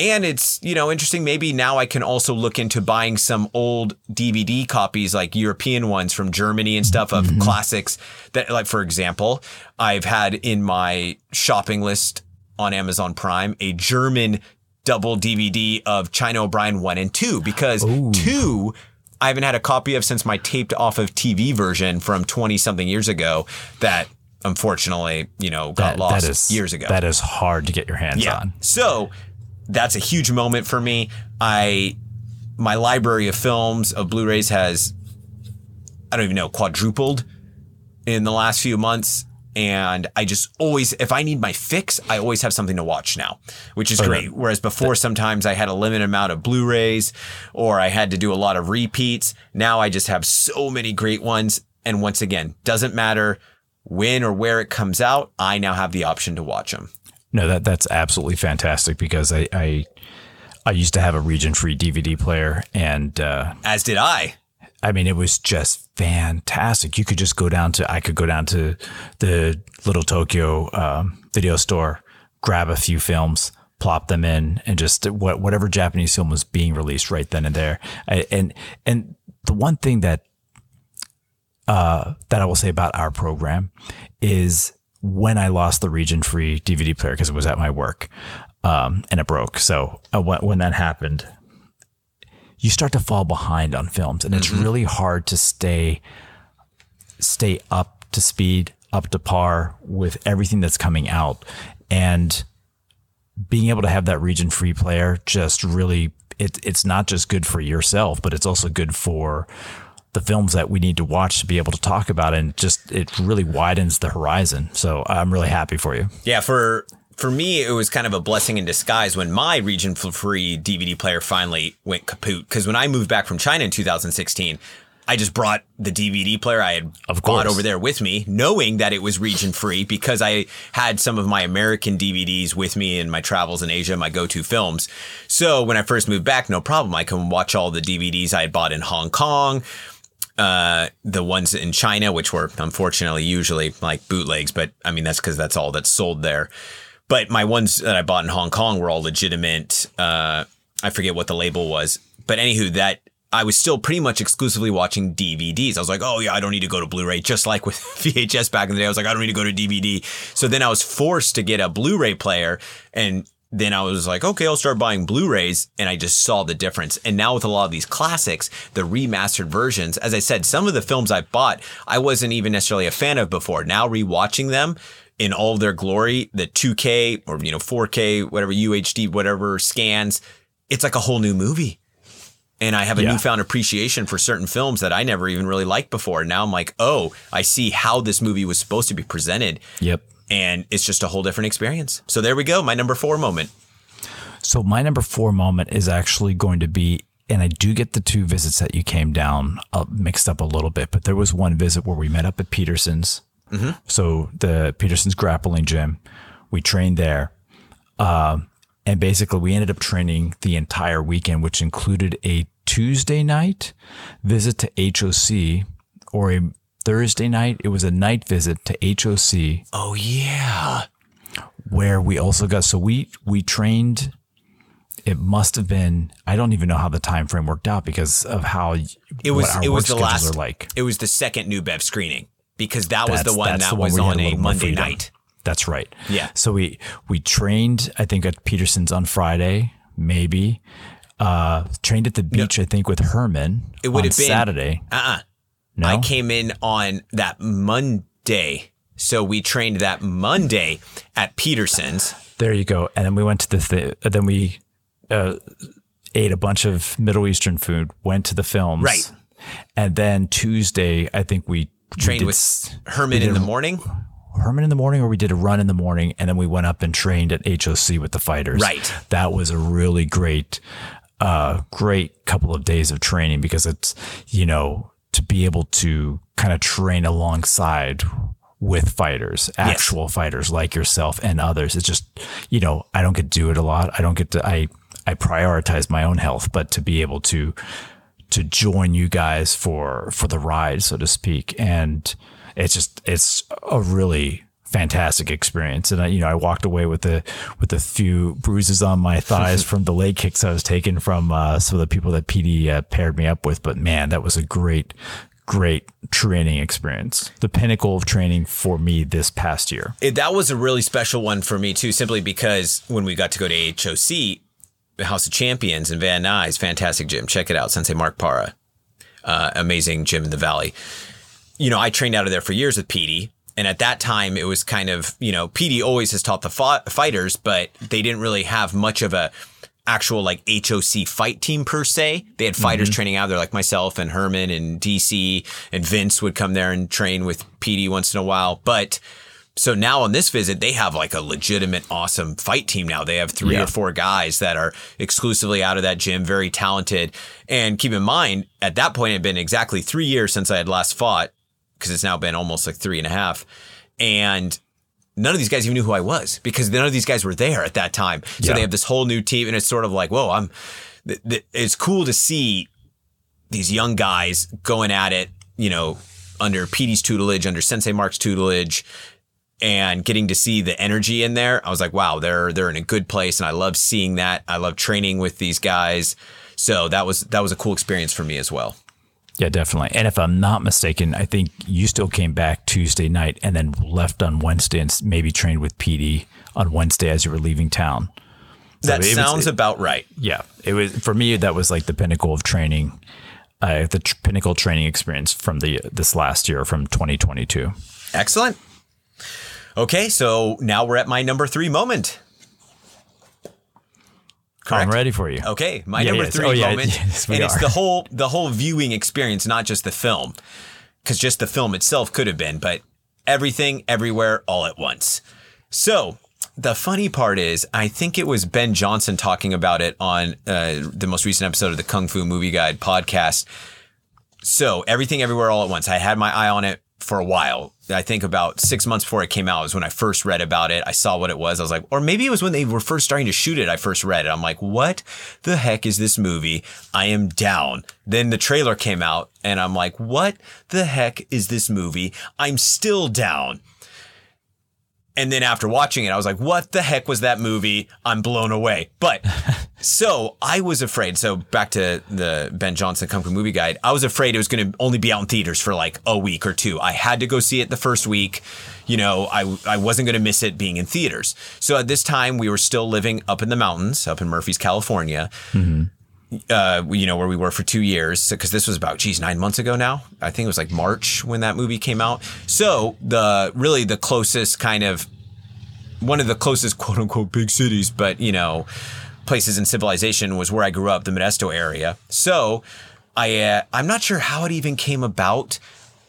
S1: And it's, you know, interesting. Maybe now I can also look into buying some old DVD copies, like European ones from Germany and stuff of mm-hmm. classics that, like, for example, I've had in my shopping list on Amazon Prime a German double DVD of China O'Brien 1 and 2 because Ooh. 2 I haven't had a copy of since my taped off of TV version from 20 something years ago that unfortunately, you know, got that, lost that is, years ago.
S2: That is hard to get your hands yeah. on.
S1: So that's a huge moment for me. I my library of films of Blu-rays has I don't even know quadrupled in the last few months and I just always if I need my fix, I always have something to watch now, which is great. Whereas before sometimes I had a limited amount of Blu-rays or I had to do a lot of repeats. Now I just have so many great ones and once again, doesn't matter when or where it comes out, I now have the option to watch them.
S2: No, that that's absolutely fantastic because I I, I used to have a region free DVD player and uh,
S1: as did I.
S2: I mean, it was just fantastic. You could just go down to I could go down to the little Tokyo um, video store, grab a few films, plop them in, and just what whatever Japanese film was being released right then and there. I, and and the one thing that uh, that I will say about our program is when I lost the region free DVD player because it was at my work um, and it broke. So uh, when, when, that happened, you start to fall behind on films, and it's mm-hmm. really hard to stay stay up to speed, up to par with everything that's coming out, and being able to have that region free player just really it, it's not just good for yourself, but it's also good for the films that we need to watch to be able to talk about and just it really widens the horizon. So I'm really happy for you.
S1: Yeah, for for me, it was kind of a blessing in disguise when my region free DVD player finally went kaput. Because when I moved back from China in 2016, I just brought the DVD player I had of bought over there with me, knowing that it was region free because I had some of my American DVDs with me in my travels in Asia, my go to films. So when I first moved back, no problem. I can watch all the DVDs I had bought in Hong Kong uh, the ones in China, which were unfortunately usually like bootlegs, but I mean, that's because that's all that's sold there. But my ones that I bought in Hong Kong were all legitimate. Uh, I forget what the label was, but anywho, that I was still pretty much exclusively watching DVDs. I was like, oh yeah, I don't need to go to Blu-ray. Just like with VHS back in the day, I was like, I don't need to go to DVD. So then I was forced to get a Blu-ray player and then I was like, okay, I'll start buying Blu-rays and I just saw the difference. And now with a lot of these classics, the remastered versions, as I said, some of the films I bought, I wasn't even necessarily a fan of before. Now rewatching them in all their glory, the 2K or, you know, 4K, whatever UHD, whatever scans, it's like a whole new movie. And I have a
S2: Yeah.
S1: newfound appreciation for certain films that I never even really liked before. Now I'm like, oh, I see how this movie was supposed to be presented
S2: Yep.
S1: And it's just a whole different experience. So there we go, my number four moment.
S2: So my number four moment is actually going to be, and I do get the two visits that you came down uh, mixed up a little bit, but there was one visit where we met up at Peterson's. So the Peterson's grappling gym, we trained there. Um, and basically we ended up training the entire weekend, which included a Tuesday night visit to HOC or a Thursday night. It was a night visit to HOC
S1: Oh yeah.
S2: where we also got so we we trained it must have been i don't even know how the time frame worked out because of how
S1: It was it was the last
S2: like
S1: it was the second new Bev screening because that was the one that
S2: the
S1: was on
S2: a
S1: a Monday night.
S2: that's right
S1: Yeah.
S2: so we we trained i think at peterson's on friday maybe uh trained at the beach i think with herman
S1: It would have been-
S2: saturday
S1: Uh-uh.
S2: No
S1: I came in on that Monday. So we trained that Monday at Peterson's.
S2: There you go. And then we went to the th- then we uh, ate a bunch of Middle Eastern food, went to the films.
S1: Right.
S2: And then Tuesday, I think we we
S1: Trained
S2: did
S1: with Herman in the morning.
S2: Herman in the morning, or we did a run in the morning, and then we went up and trained at HOC with the fighters.
S1: Right.
S2: That was a really great, uh, great couple of days of training because it's you know to be able to kind of train alongside with fighters, actual fighters like yourself and others. It's just you know I don't get to do it a lot. I don't get to I I prioritize my own health, but to be able to to join you guys for for the ride, so to speak. And it's just it's a really fantastic experience. And I, you know, I walked away with a with a few bruises on my thighs from the leg kicks I was taking from uh, some of the people that PD uh, paired me up with. But man, that was a great great training experience. The pinnacle of training for me this past year.
S1: It, that was a really special one for me too, simply because when we got to go to HOC, the House of Champions in Van Nuys, fantastic gym. Check it out, Sensei Mark Para, uh, amazing gym in the Valley. You know, I trained out of there for years with PD, and at that time it was kind of you know PD always has taught the fought, fighters, but they didn't really have much of a actual like HOC fight team per se. They had fighters mm-hmm. training out there like myself and Herman and DC and Vince would come there and train with PD once in a while, but so now on this visit, they have like a legitimate, awesome fight team now. They have three
S2: Yeah.
S1: or four guys that are exclusively out of that gym, very talented. And keep in mind, at that point, it had been exactly three years since I had last fought, because it's now been almost like three and a half. And none of these guys even knew who I was because none of these guys were there at that time. So
S2: Yeah.
S1: they have this whole new team, and it's sort of like, whoa, I'm. Th- th- it's cool to see these young guys going at it, you know, under PD's tutelage, under Sensei Mark's tutelage, and getting to see the energy in there. I was like, wow, they're they're in a good place, and I love seeing that. I love training with these guys. So that was that was a cool experience for me as well.
S2: Yeah, definitely. And if I'm not mistaken, I think you still came back Tuesday night and then left on Wednesday and maybe trained with PD on Wednesday as you were leaving town. So
S1: That
S2: it was-
S1: sounds
S2: it-
S1: about right.
S2: yeah. It was for me. That was like the pinnacle of training, uh, the tr- pinnacle training experience from the this last year from 2022.
S1: Excellent. Okay, so now we're at my number three moment.
S2: I'm ready for you.
S1: Okay, my
S2: Yeah,
S1: number
S2: yes.
S1: three
S2: Oh, yeah,
S1: moment,
S2: yes,
S1: and it's the whole the whole viewing experience, not just the film, because just the film itself could have been, but everything, everywhere, all at once. So the funny part is, I think it was Ben Johnson talking about it on uh, the most recent episode of the Kung Fu Movie Guide podcast. So everything, everywhere, all at once. I had my eye on it for a while. I think about six months before it came out was when I first read about it. I saw what it was. I was like, or maybe it was when they were first starting to shoot it. I first read it. I'm like, what the heck is this movie? I am down. Then the trailer came out and I'm like, what the heck is this movie? I'm still down. And then after watching it, I was like, what the heck was that movie? I'm blown away. But So I was afraid. So back to the Ben Johnson Kung Fu Movie Guide. I was afraid it was going to only be out in theaters for like a week or two. I had to go see it the first week. You know, I I wasn't going to miss it being in theaters. So at this time, we were still living up in the mountains, up in Murphys, California. Mm-hmm. Uh, you know where we were for two years because this was about geez nine months ago now. I think it was like March when that movie came out. So the really the closest kind of one of the closest quote unquote big cities, but you know, places in civilization was where I grew up, the Modesto area. So I, uh, I'm not sure how it even came about.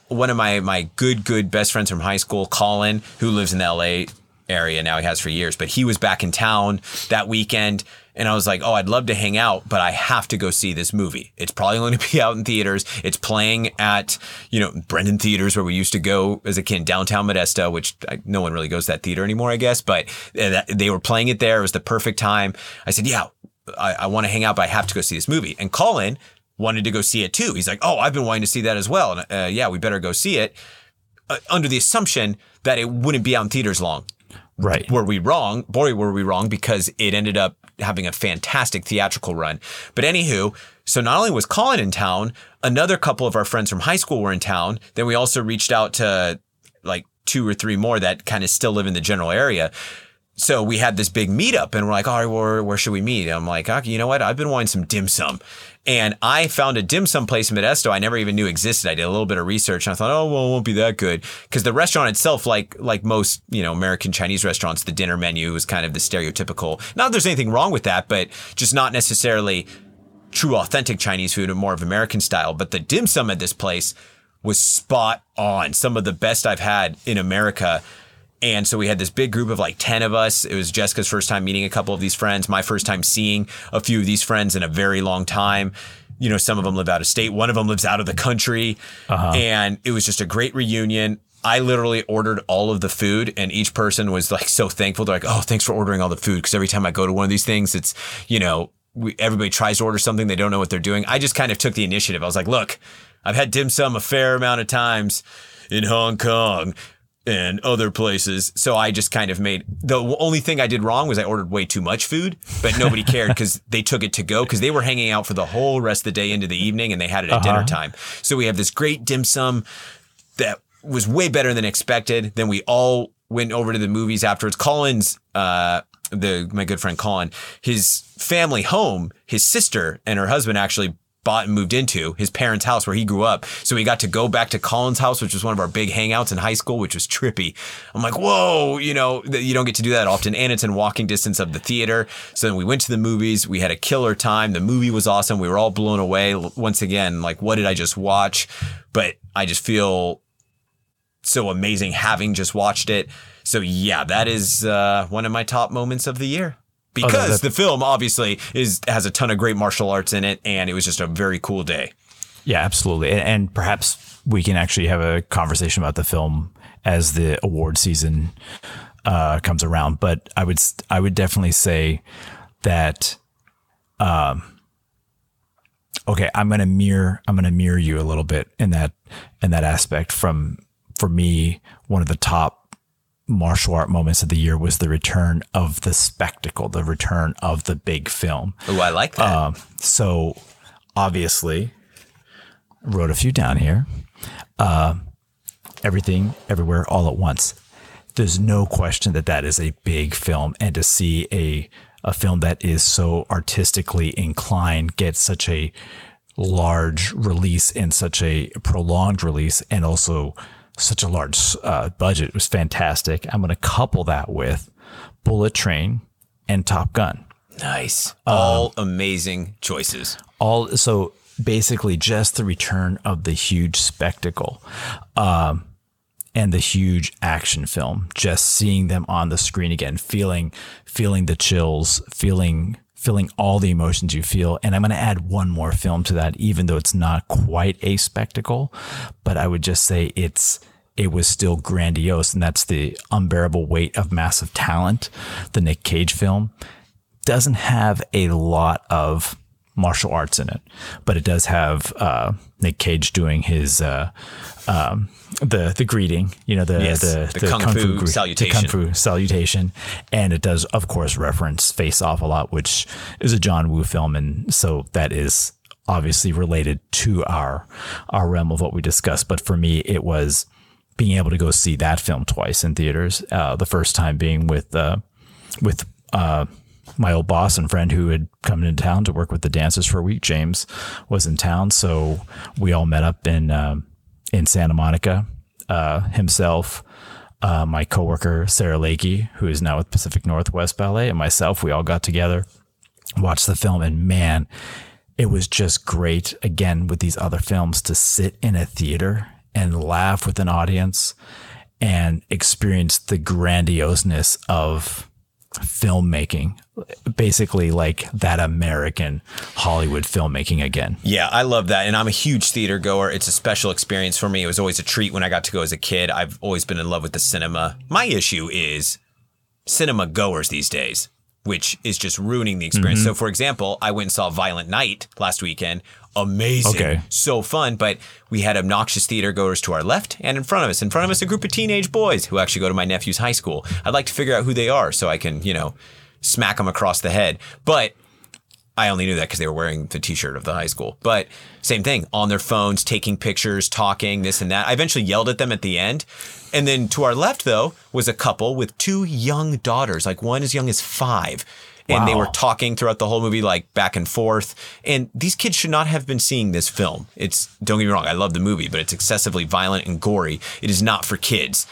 S1: One of my, my good, good best friends from high school, Colin, who lives in the LA area now, he has for years, but he was back in town that weekend. And I was like, oh, I'd love to hang out, but I have to go see this movie. It's probably going to be out in theaters. It's playing at, you know, Brenden Theaters where we used to go as a kid, downtown Modesto, which I, no one really goes to that theater anymore, I guess. But uh, they were playing it there. It was the perfect time. I said, yeah, I, I want to hang out, but I have to go see this movie. And Colin wanted to go see it too. He's like, oh, I've been wanting to see that as well. And uh, yeah, we better go see it. Uh, under the assumption that it wouldn't be out in theaters long
S2: Right.
S1: were we wrong? Boy, were we wrong because it ended up having a fantastic theatrical run. But anywho, so not only was Colin in town, another couple of our friends from high school were in town. Then we also reached out to like two or three more that kind of still live in the general area. So we had this big meetup and we're like, all right, where, where should we meet? And I'm like, okay, you know what? I've been wanting some dim sum. And I found a dim sum place in Modesto I never even knew existed. I did a little bit of research and I thought, oh, well, it won't be that good. Because the restaurant itself, like like most, you know, American Chinese restaurants, the dinner menu is kind of the stereotypical. Not that there's anything wrong with that, but just not necessarily true authentic Chinese food and more of American style. But the dim sum at this place was spot on. Some of the best I've had in America. And so we had this big group of like 10 of us. It was Jessica's first time meeting a couple of these friends, my first time seeing a few of these friends in a very long time. You know, some of them live out of state, one of them lives out of the country. Uh-huh. And it was just a great reunion. I literally ordered all of the food, and each person was like so thankful. They're like, "Oh, thanks for ordering all the food." Because every time I go to one of these things, it's you know, we, everybody tries to order something, they don't know what they're doing. I just kind of took the initiative. I was like, "Look, I've had dim sum a fair amount of times in Hong Kong." And other places. So I just kind of made the only thing I did wrong was I ordered way too much food, but nobody cared because they took it to go because they were hanging out for the whole rest of the day into the evening and they had it at dinner time. So we have this great dim sum that was way better than expected. Then we all went over to the movies afterwards. Collins, uh, the my good friend Colin, his family home, his sister and her husband actually bought and moved into his parents' house where he grew up. So we got to go back to Colin's house, which was one of our big hangouts in high school, which was trippy. I'm like, whoa, you know, you don't get to do that often. And it's in walking distance of the theater. So then we went to the movies. We had a killer time. The movie was awesome. We were all blown away. Once again, like, what did I just watch? But I just feel so amazing having just watched it. So yeah, that is uh, one of my top moments of the year. Because
S2: that-
S1: the film obviously is has a ton of great martial arts in it, and it was just a very cool day.
S2: Yeah, absolutely. And, and perhaps we can actually have a conversation about the film as the award season uh, comes around. But I would I would definitely say that. Um, okay, I'm gonna mirror I'm gonna mirror you a little bit in that in that aspect. From for me, one of the top martial art moments of the year was the return of the spectacle, the return of the big film.
S1: Oh, I like that.
S2: Um, so obviously, wrote a few down here. Uh, everything, everywhere, all at once. There's no question that that is a big film, and to see a a film that is so artistically inclined get such a large release and such a prolonged release, and also such a large uh, budget was fantastic. I'm going to couple that with Bullet Train and Top Gun
S1: nice.
S2: um,
S1: All amazing choices.
S2: all so basically just the return of the huge spectacle um, and the huge action film just seeing them on the screen again feeling feeling the chills feeling feeling all the emotions you feel and i'm going to add one more film to that even though it's not quite a spectacle but i would just say it's it was still grandiose and that's the unbearable weight of massive talent the nick cage film doesn't have a lot of martial arts in it, but it does have uh, Nick Cage doing his uh, um, the the greeting, you know, the
S1: Yes,
S2: the,
S1: the kung fu
S2: gre-
S1: salutation.
S2: the kung fu salutation, and it does of course reference Face Off a lot, which is a John Woo film, and so that is obviously related to our our realm of what we discussed. But for me, it was being able to go see that film twice in theaters. Uh, the first time being with uh, with uh, my old boss and friend who had come into town to work with the dancers for a week. James was in town, so we all met up in um in Santa Monica. Uh, himself, uh, my coworker Sarah Lakey, who is now with Pacific Northwest Ballet, and myself. We all got together, watched the film, and man, it was just great. Again, with these other films, to sit in a theater and laugh with an audience and experience the grandioseness of filmmaking basically like that american hollywood filmmaking again
S1: Yeah, I love that. And I'm a huge theater goer. It's a special experience for me. It was always a treat when I got to go as a kid. I've always been in love with the cinema. My issue is cinema goers these days, which is just ruining the experience.
S2: Mm-hmm.
S1: So, for example, I went and saw Violent Night last weekend. Amazing.
S2: Okay.
S1: So fun. But we had obnoxious theater goers to our left and in front of us. In front of us, a group of teenage boys who actually go to my nephew's high school. I'd like to figure out who they are so I can, you know, smack them across the head. But I only knew that because they were wearing the T-shirt of the high school. But same thing, on their phones, taking pictures, talking, this and that. I eventually yelled at them at the end. And then to our left, though, was a couple with two young daughters, like one as young as five. And they were talking throughout the whole movie, like back and forth. And these kids should not have been seeing this film. It's, don't get me wrong, I love the movie, but it's excessively violent and gory. It is not for kids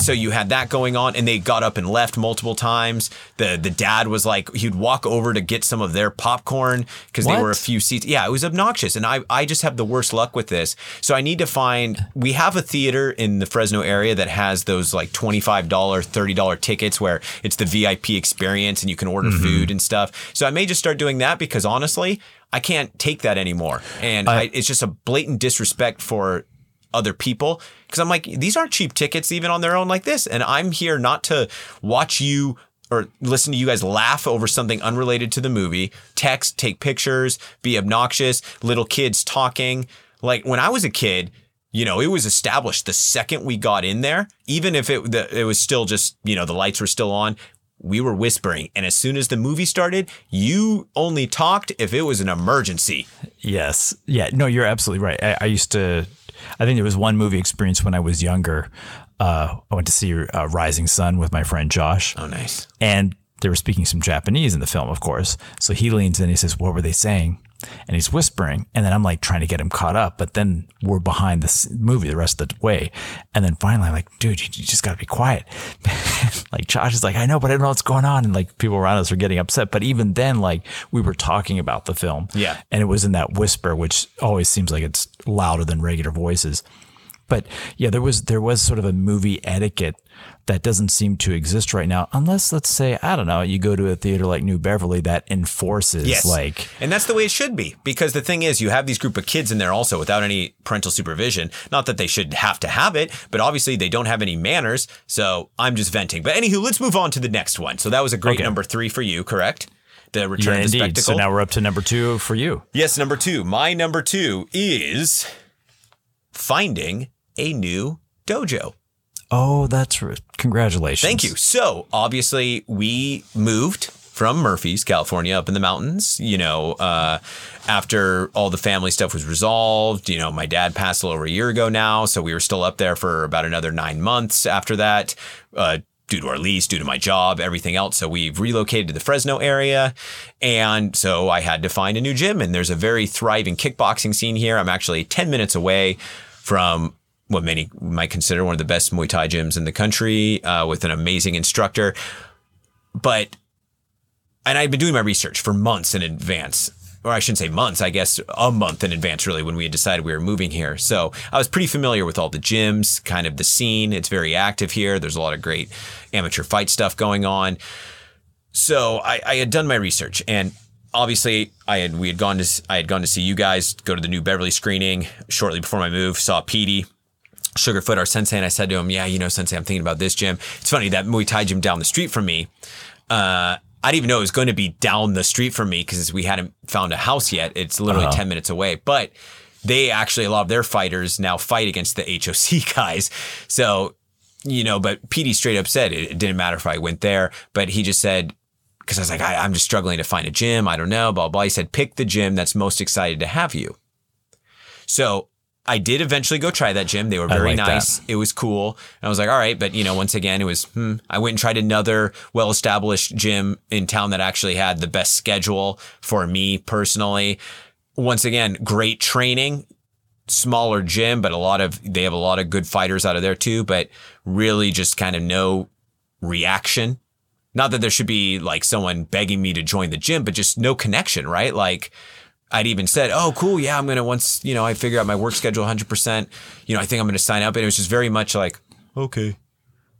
S1: so you had that going on and they got up and left multiple times. The the dad was like he'd walk over to get some of their popcorn because they were a few seats. Yeah it was obnoxious and i i just have the worst luck with this. So i need to find we have a theater in the fresno area that has those like $25 $30 tickets where it's the vip experience and you can order mm-hmm. food and stuff. So i may just start doing that because honestly i can't take that anymore. And I, it's just a blatant disrespect for other people because I'm like these aren't cheap tickets even on their own like this and I'm here not to watch you or listen to you guys laugh over something unrelated to the movie text take pictures be obnoxious little kids talking like when I was a kid you know it was established the second we got in there even if it the, it was still just you know the lights were still on we were whispering and as soon as the movie started you only talked if it was an emergency
S2: Yes. Yeah. No, you're absolutely right. I, I used to, I think there was one movie experience when I was younger. Uh, I went to see uh, Rising Sun with my friend Josh,
S1: oh nice
S2: and they were speaking some Japanese in the film, of course. So he leans in, and he says, What were they saying? And he's whispering. And then I'm like trying to get him caught up, but then we're behind this movie the rest of the way. And then finally, I'm like, Dude, you, you just got to be quiet. like Josh is like, I know, but I don't know what's going on. And like people around us are getting upset. But even then, like we were talking about the film.
S1: Yeah.
S2: And it was in that whisper, which always seems like it's louder than regular voices. But yeah, there was there was sort of a movie etiquette that doesn't seem to exist right now, unless let's say I don't know, you go to a theater like New Beverly that enforces
S1: Yes.
S2: like
S1: and that's the way it should be because the thing is you have these group of kids in there also without any parental supervision. Not that they should have to have it, but obviously they don't have any manners. So I'm just venting. But anywho, let's move on to the next one. So that was a great
S2: Okay.
S1: number three for you, correct? The return
S2: yeah,
S1: of the
S2: indeed.
S1: spectacle.
S2: So now we're up to number two for you.
S1: yes, number two. My number two is finding a new dojo.
S2: Oh, that's r- congratulations.
S1: Thank you. So obviously we moved from Murphys, California, up in the mountains. You know, uh, after all the family stuff was resolved, you know, my dad passed a little over a year ago now, so we were still up there for about another nine months after that. Uh, Due to our lease, due to my job, everything else. So we've relocated to the Fresno area. And so I had to find a new gym. And there's a very thriving kickboxing scene here. I'm actually 10 minutes away from what many might consider one of the best Muay Thai gyms in the country uh, with an amazing instructor. But, and I'd been doing my research for months in advance, or I shouldn't say months, I guess a month in advance, really, when we had decided we were moving here. So I was pretty familiar with all the gyms, kind of the scene. It's very active here. There's a lot of great amateur fight stuff going on. So I, I had done my research and obviously I had we had gone to I had gone to see you guys go to the new Beverly screening shortly before my move. Saw Petey, Sugarfoot, our sensei, and I said to him, "Yeah, you know, sensei, I'm thinking about this gym. It's funny that Muay Thai gym down the street from me." Uh, I didn't even know it was going to be down the street from me because we hadn't found a house yet. It's literally
S2: Uh-huh.
S1: 10 minutes away. But they actually, a lot of their fighters now fight against the HOC guys. So, you know, but PD straight up said it, it didn't matter if I went there, but he just said, because I was like, I, I'm just struggling to find a gym. I don't know, blah, blah. He said, pick the gym that's most excited to have you. So I did eventually go try that gym. They were very
S2: like that.
S1: nice. It was cool. And I was like, all right. But, you know, once again, it was, hmm. I went and tried another well established gym in town that actually had the best schedule for me personally. Once again, great training, smaller gym, but a lot of, they have a lot of good fighters out of there too, but really just kind of no reaction. Not that there should be like someone begging me to join the gym, but just no connection, right? Like, I'd even said, "Oh, cool, yeah, I'm gonna once you know I figure out my work schedule 100. percent You know, I think I'm gonna sign up." And it was just very much like, "Okay,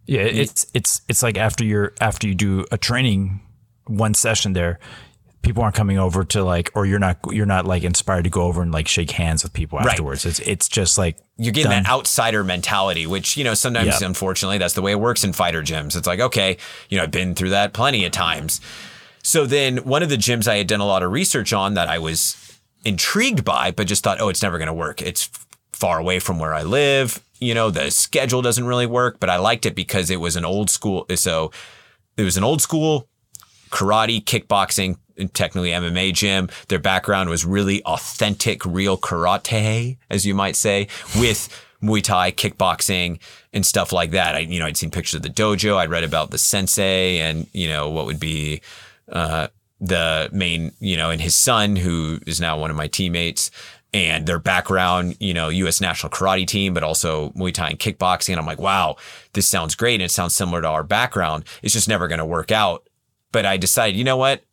S2: Yeah, it's it's it's like after you're after you do a training one session there, people aren't coming over to like or you're not you're not like inspired to go over and like shake hands with people afterwards. It's it's just like
S1: you're getting
S2: done.
S1: that outsider mentality, which you know sometimes,
S2: Yeah.
S1: unfortunately, that's the way it works in fighter gyms. It's like, okay, you know, I've been through that plenty of times. So then, one of the gyms I had done a lot of research on that I was intrigued by, but just thought, oh, it's never going to work. It's far away from where I live. You know, the schedule doesn't really work, but I liked it because it was an old school. So it was an old school karate, kickboxing, and technically MMA gym. Their background was really authentic, real karate, as you might say, with Muay Thai, kickboxing, and stuff like that. I, you know, I'd seen pictures of the dojo. I'd read about the sensei and, you know, what would be, uh, the main, you know, and his son, who is now one of my teammates, and their background, you know, U.S. national karate team, but also Muay Thai and kickboxing. And I'm like, wow, this sounds great. And it sounds similar to our background. It's just never going to work out. But I decided, you know what?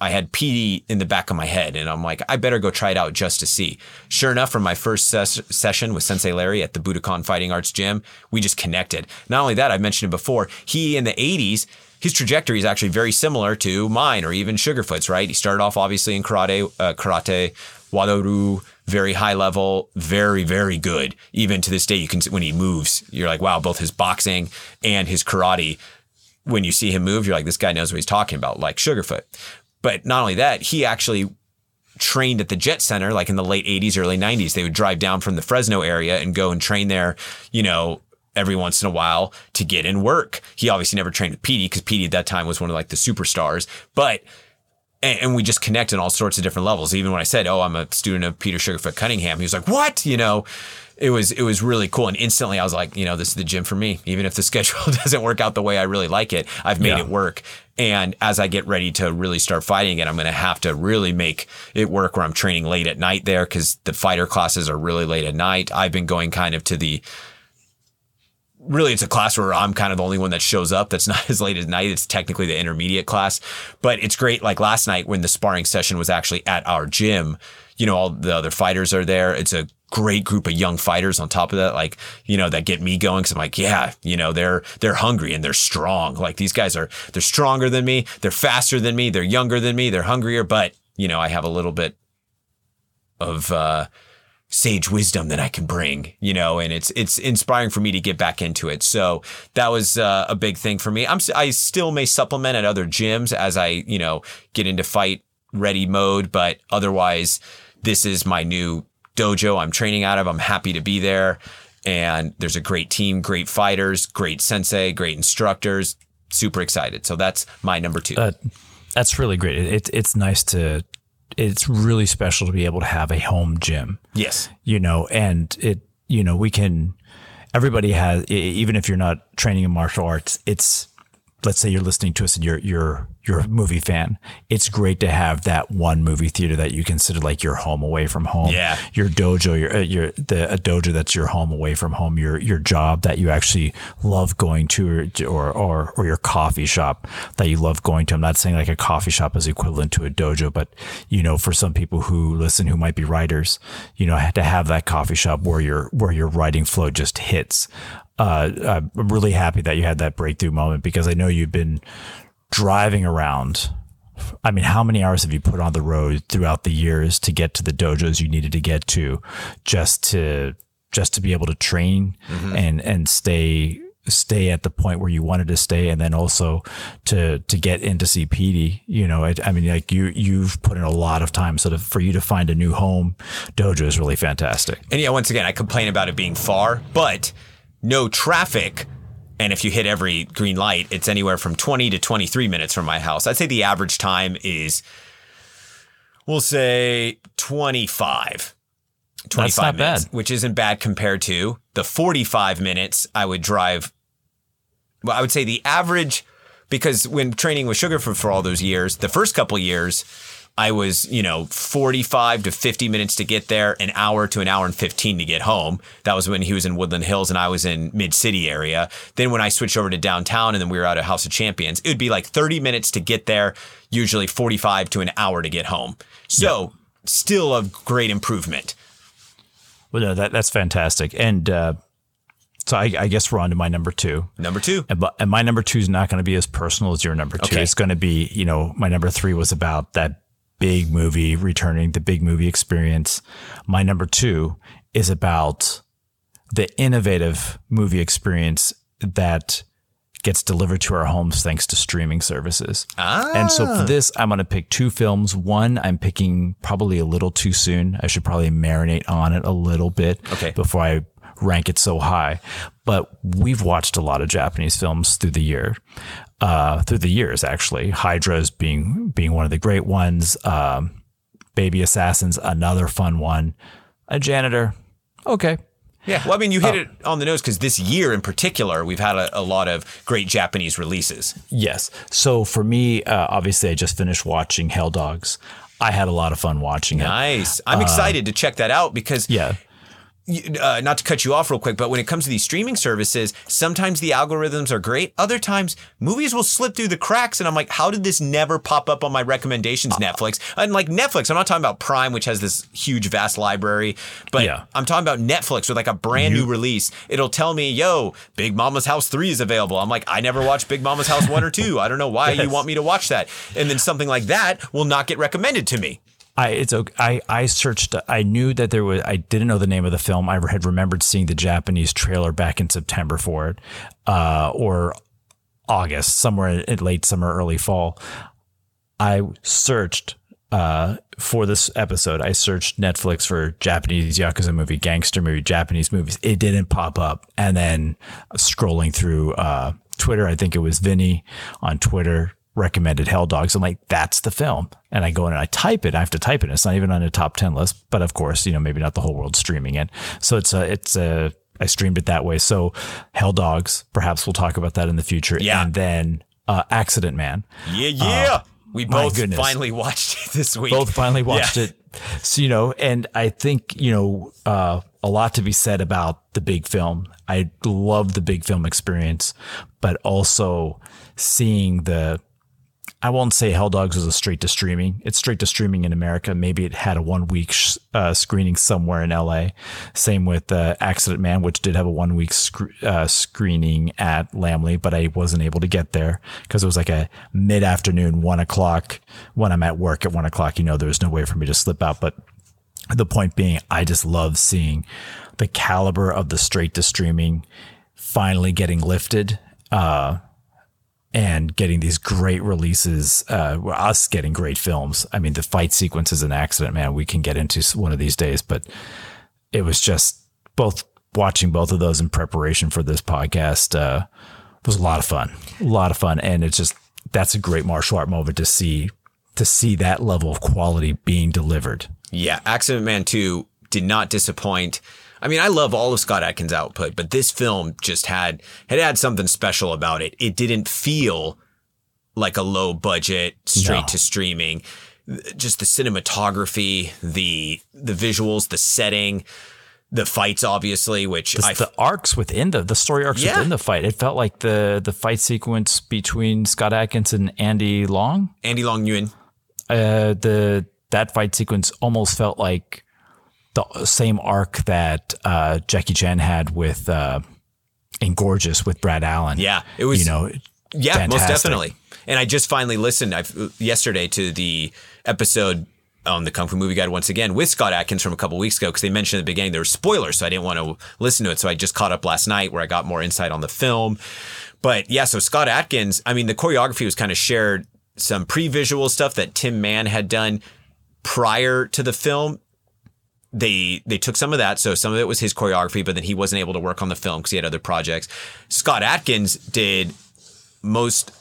S1: I had PD in the back of my head, and I'm like, I better go try it out just to see. Sure enough, from my first ses- session with Sensei Larry at the Budokan Fighting Arts Gym, we just connected. Not only that, I mentioned it before, he in the 80s, his trajectory is actually very similar to mine or even Sugarfoot's, right? He started off obviously in karate, uh, karate, Wado-ryu, very high level, very, very good. Even to this day, you can, when he moves, you're like, wow, both his boxing and his karate when you see him move, you're like, this guy knows what he's talking about, like Sugarfoot. But not only that, he actually trained at the Jet Center, like in the late 80s, early 90s. They would drive down from the Fresno area and go and train there, you know, every once in a while to get in work. He obviously never trained with Petey because Petey at that time was one of like the superstars. But and, and we just connect on all sorts of different levels. Even when I said, "Oh, I'm a student of Peter Sugarfoot Cunningham," he was like, "What?" You know, it was it was really cool. And instantly, I was like, you know, this is the gym for me. Even if the schedule doesn't work out the way I really like it, I've made
S2: Yeah.
S1: it work. And as I get ready to really start fighting again, I'm going to have to really make it work. Where I'm training late at night there because the fighter classes are really late at night. I've been going kind of to the really it's a class where I'm kind of the only one that shows up that's not as late at night. It's technically the intermediate class, but it's great. Like last night when the sparring session was actually at our gym, you know, all the other fighters are there. It's a great group of young fighters on top of that, like, you know, that get me going. Cause I'm like, yeah, you know, they're, they're hungry and they're strong. Like these guys are, they're stronger than me. They're faster than me. They're younger than me. They're hungrier, but you know, I have a little bit of, uh, sage wisdom that I can bring, you know, and it's it's inspiring for me to get back into it. So that was uh, a big thing for me. I'm I still may supplement at other gyms as I you know get into fight ready mode, but otherwise this is my new dojo I'm training out of. I'm happy to be there, and there's a great team, great fighters, great sensei, great instructors. Super excited. So that's my number two.
S2: Uh, that's really great. It, it, it's nice to, it's really special to be able to have a home gym,
S1: yes.
S2: you know, and it, you know, we can, everybody has, even if you're not training in martial arts, it's, let's say you're listening to us and you're, you're, you're a movie fan. It's great to have that one movie theater that you consider like your home away from home.
S1: Yeah.
S2: Your dojo, your, uh, your, the, a dojo that's your home away from home, your, your job that you actually love going to or, or, or, or your coffee shop that you love going to. I'm not saying like a coffee shop is equivalent to a dojo, but you know, for some people who listen, who might be writers, you know, to have that coffee shop where your, where your writing flow just hits. Uh, I'm really happy that you had that breakthrough moment because I know you've been driving around. I mean, how many hours have you put on the road throughout the years to get to the dojos you needed to get to just to just to be able to train mm-hmm. and and stay stay at the point where you wanted to stay and then also to to get into CPD you know I, I mean like you you've put in a lot of time so to, for you to find a new home dojo is really fantastic
S1: And yeah, once again, I complain about it being far, but no traffic. And if you hit every green light, it's anywhere from 20 to 23 minutes from my house. I'd say the average time is, we'll say 25. 25
S2: not
S1: minutes,
S2: bad.
S1: which isn't bad compared to the 45 minutes I would drive. Well, I would say the average, because when training with Sugarfoot for all those years, the first couple years, I was, you know, 45 to 50 minutes to get there, an hour to an hour and 15 to get home. That was when he was in Woodland Hills and I was in mid city area. Then when I switched over to downtown and then we were out at House of Champions, it would be like 30 minutes to get there, usually 45 to an hour to get home. So still a great improvement.
S2: well no, that that's fantastic and uh, so I, I guess we're on to my number two
S1: Number two.
S2: And, and my number two is not going to be as personal as your number two.
S1: Okay.
S2: It's going to be, you know, my number three was about that big movie returning, the big movie experience. My number two is about the innovative movie experience that gets delivered to our homes thanks to streaming services.
S1: Ah.
S2: And so for this, I'm going to pick two films. One, I'm picking probably a little too soon. I should probably marinate on it a little bit
S1: Okay.
S2: before I rank it so high. But we've watched a lot of Japanese films through the year, uh, through the years actually. Hydra's being being one of the great ones. Um, Baby Assassins, another fun one. A janitor, okay.
S1: Yeah. Well, I mean, you hit it on the nose because this year in particular, we've had a, a lot of great Japanese releases.
S2: Yes. So for me, uh, obviously, I just finished watching Hell Dogs. I had a lot of fun watching it.
S1: Nice. I'm excited to check that out because
S2: Yeah.
S1: You- uh, not to cut you off real quick, but when it comes to these streaming services, sometimes the algorithms are great. Other times, movies will slip through the cracks, and I'm like, how did this never pop up on my recommendations? Netflix, and like Netflix, I'm not talking about Prime, which has this huge, vast library, but
S2: Yeah.
S1: I'm talking about Netflix with like a brand new release. It'll tell me, "Yo, Big Momma's House Three is available." I'm like, I never watched Big Momma's House One or Two. I don't know why you want me to watch that, and then something like that will not get recommended to me.
S2: I it's okay. I I searched. I knew that there was. I didn't know the name of the film. I had remembered seeing the Japanese trailer back in September for it, uh, or August, somewhere in late summer, early fall. I searched uh, for this episode. I searched Netflix for Japanese yakuza movie, gangster movie, Japanese movies. It didn't pop up, and then scrolling through uh, Twitter, I think it was Vinny on Twitter recommended Hell Dogs. I'm like, that's the film. And I go in and I type it. I have to type it. It's not even on a top 10 list, but of course, you know, maybe not the whole world streaming it. So it's a, it's a, I streamed it that way. So Hell Dogs, perhaps we'll talk about that in the future.
S1: Yeah.
S2: And then uh, Accident Man.
S1: Yeah, yeah. we
S2: Uh, my
S1: both finally watched it this week.
S2: Both finally watched
S1: Yeah.
S2: it. So, you know, and I think, you know, uh, a lot to be said about the big film. I love the big film experience, but also seeing the, I won't say Hell Dogs is a straight to streaming. It's straight to streaming in America. Maybe it had a one week sh- uh, screening somewhere in LA. Same with uh, Accident Man, which did have a one week sc- uh, screening at Laemmle, but I wasn't able to get there because it was like a mid afternoon, one o'clock when I'm at work at one o'clock. You know, there was no way for me to slip out. But the point being, I just love seeing the caliber of the straight to streaming finally getting lifted. Uh, and getting these great releases, uh, us getting great films. I mean, the fight sequences in Accident Man, we can get into one of these days, but it was just both watching both of those in preparation for this podcast uh, was a lot of fun, a lot of fun, and it's just that's a great martial art moment to see to see that level of quality being delivered.
S1: Yeah, Accident Man 2 did not disappoint. I mean, I love all of Scott Adkins' output, but this film just had had had something special about it. It didn't feel like a low budget straight
S2: No.
S1: to streaming. Just the cinematography, the the visuals, the setting, the fights obviously, which
S2: The,
S1: I
S2: the arcs within the the story arcs
S1: Yeah.
S2: within the fight, it felt like the the fight sequence between Scott Adkins and Andy Long
S1: Andy Long Nguyen.
S2: uh, the that fight sequence almost felt like the same arc that uh, Jackie Chan had with uh, in Gorgeous with Brad Allan.
S1: Yeah, it was
S2: you know,
S1: Yeah, most definitely. And I just finally listened I've, yesterday to the episode on the Kung Fu Movie Guide once again with Scott Adkins from a couple weeks ago because they mentioned at the beginning there were spoilers, so I didn't want to listen to it. So I just caught up last night where I got more insight on the film. But yeah, so Scott Adkins, I mean, the choreography was kind of shared some pre-visual stuff that Tim Man had done prior to the film. They they took some of that, so some of it was his choreography, but then he wasn't able to work on the film because he had other projects. Scott Adkins did most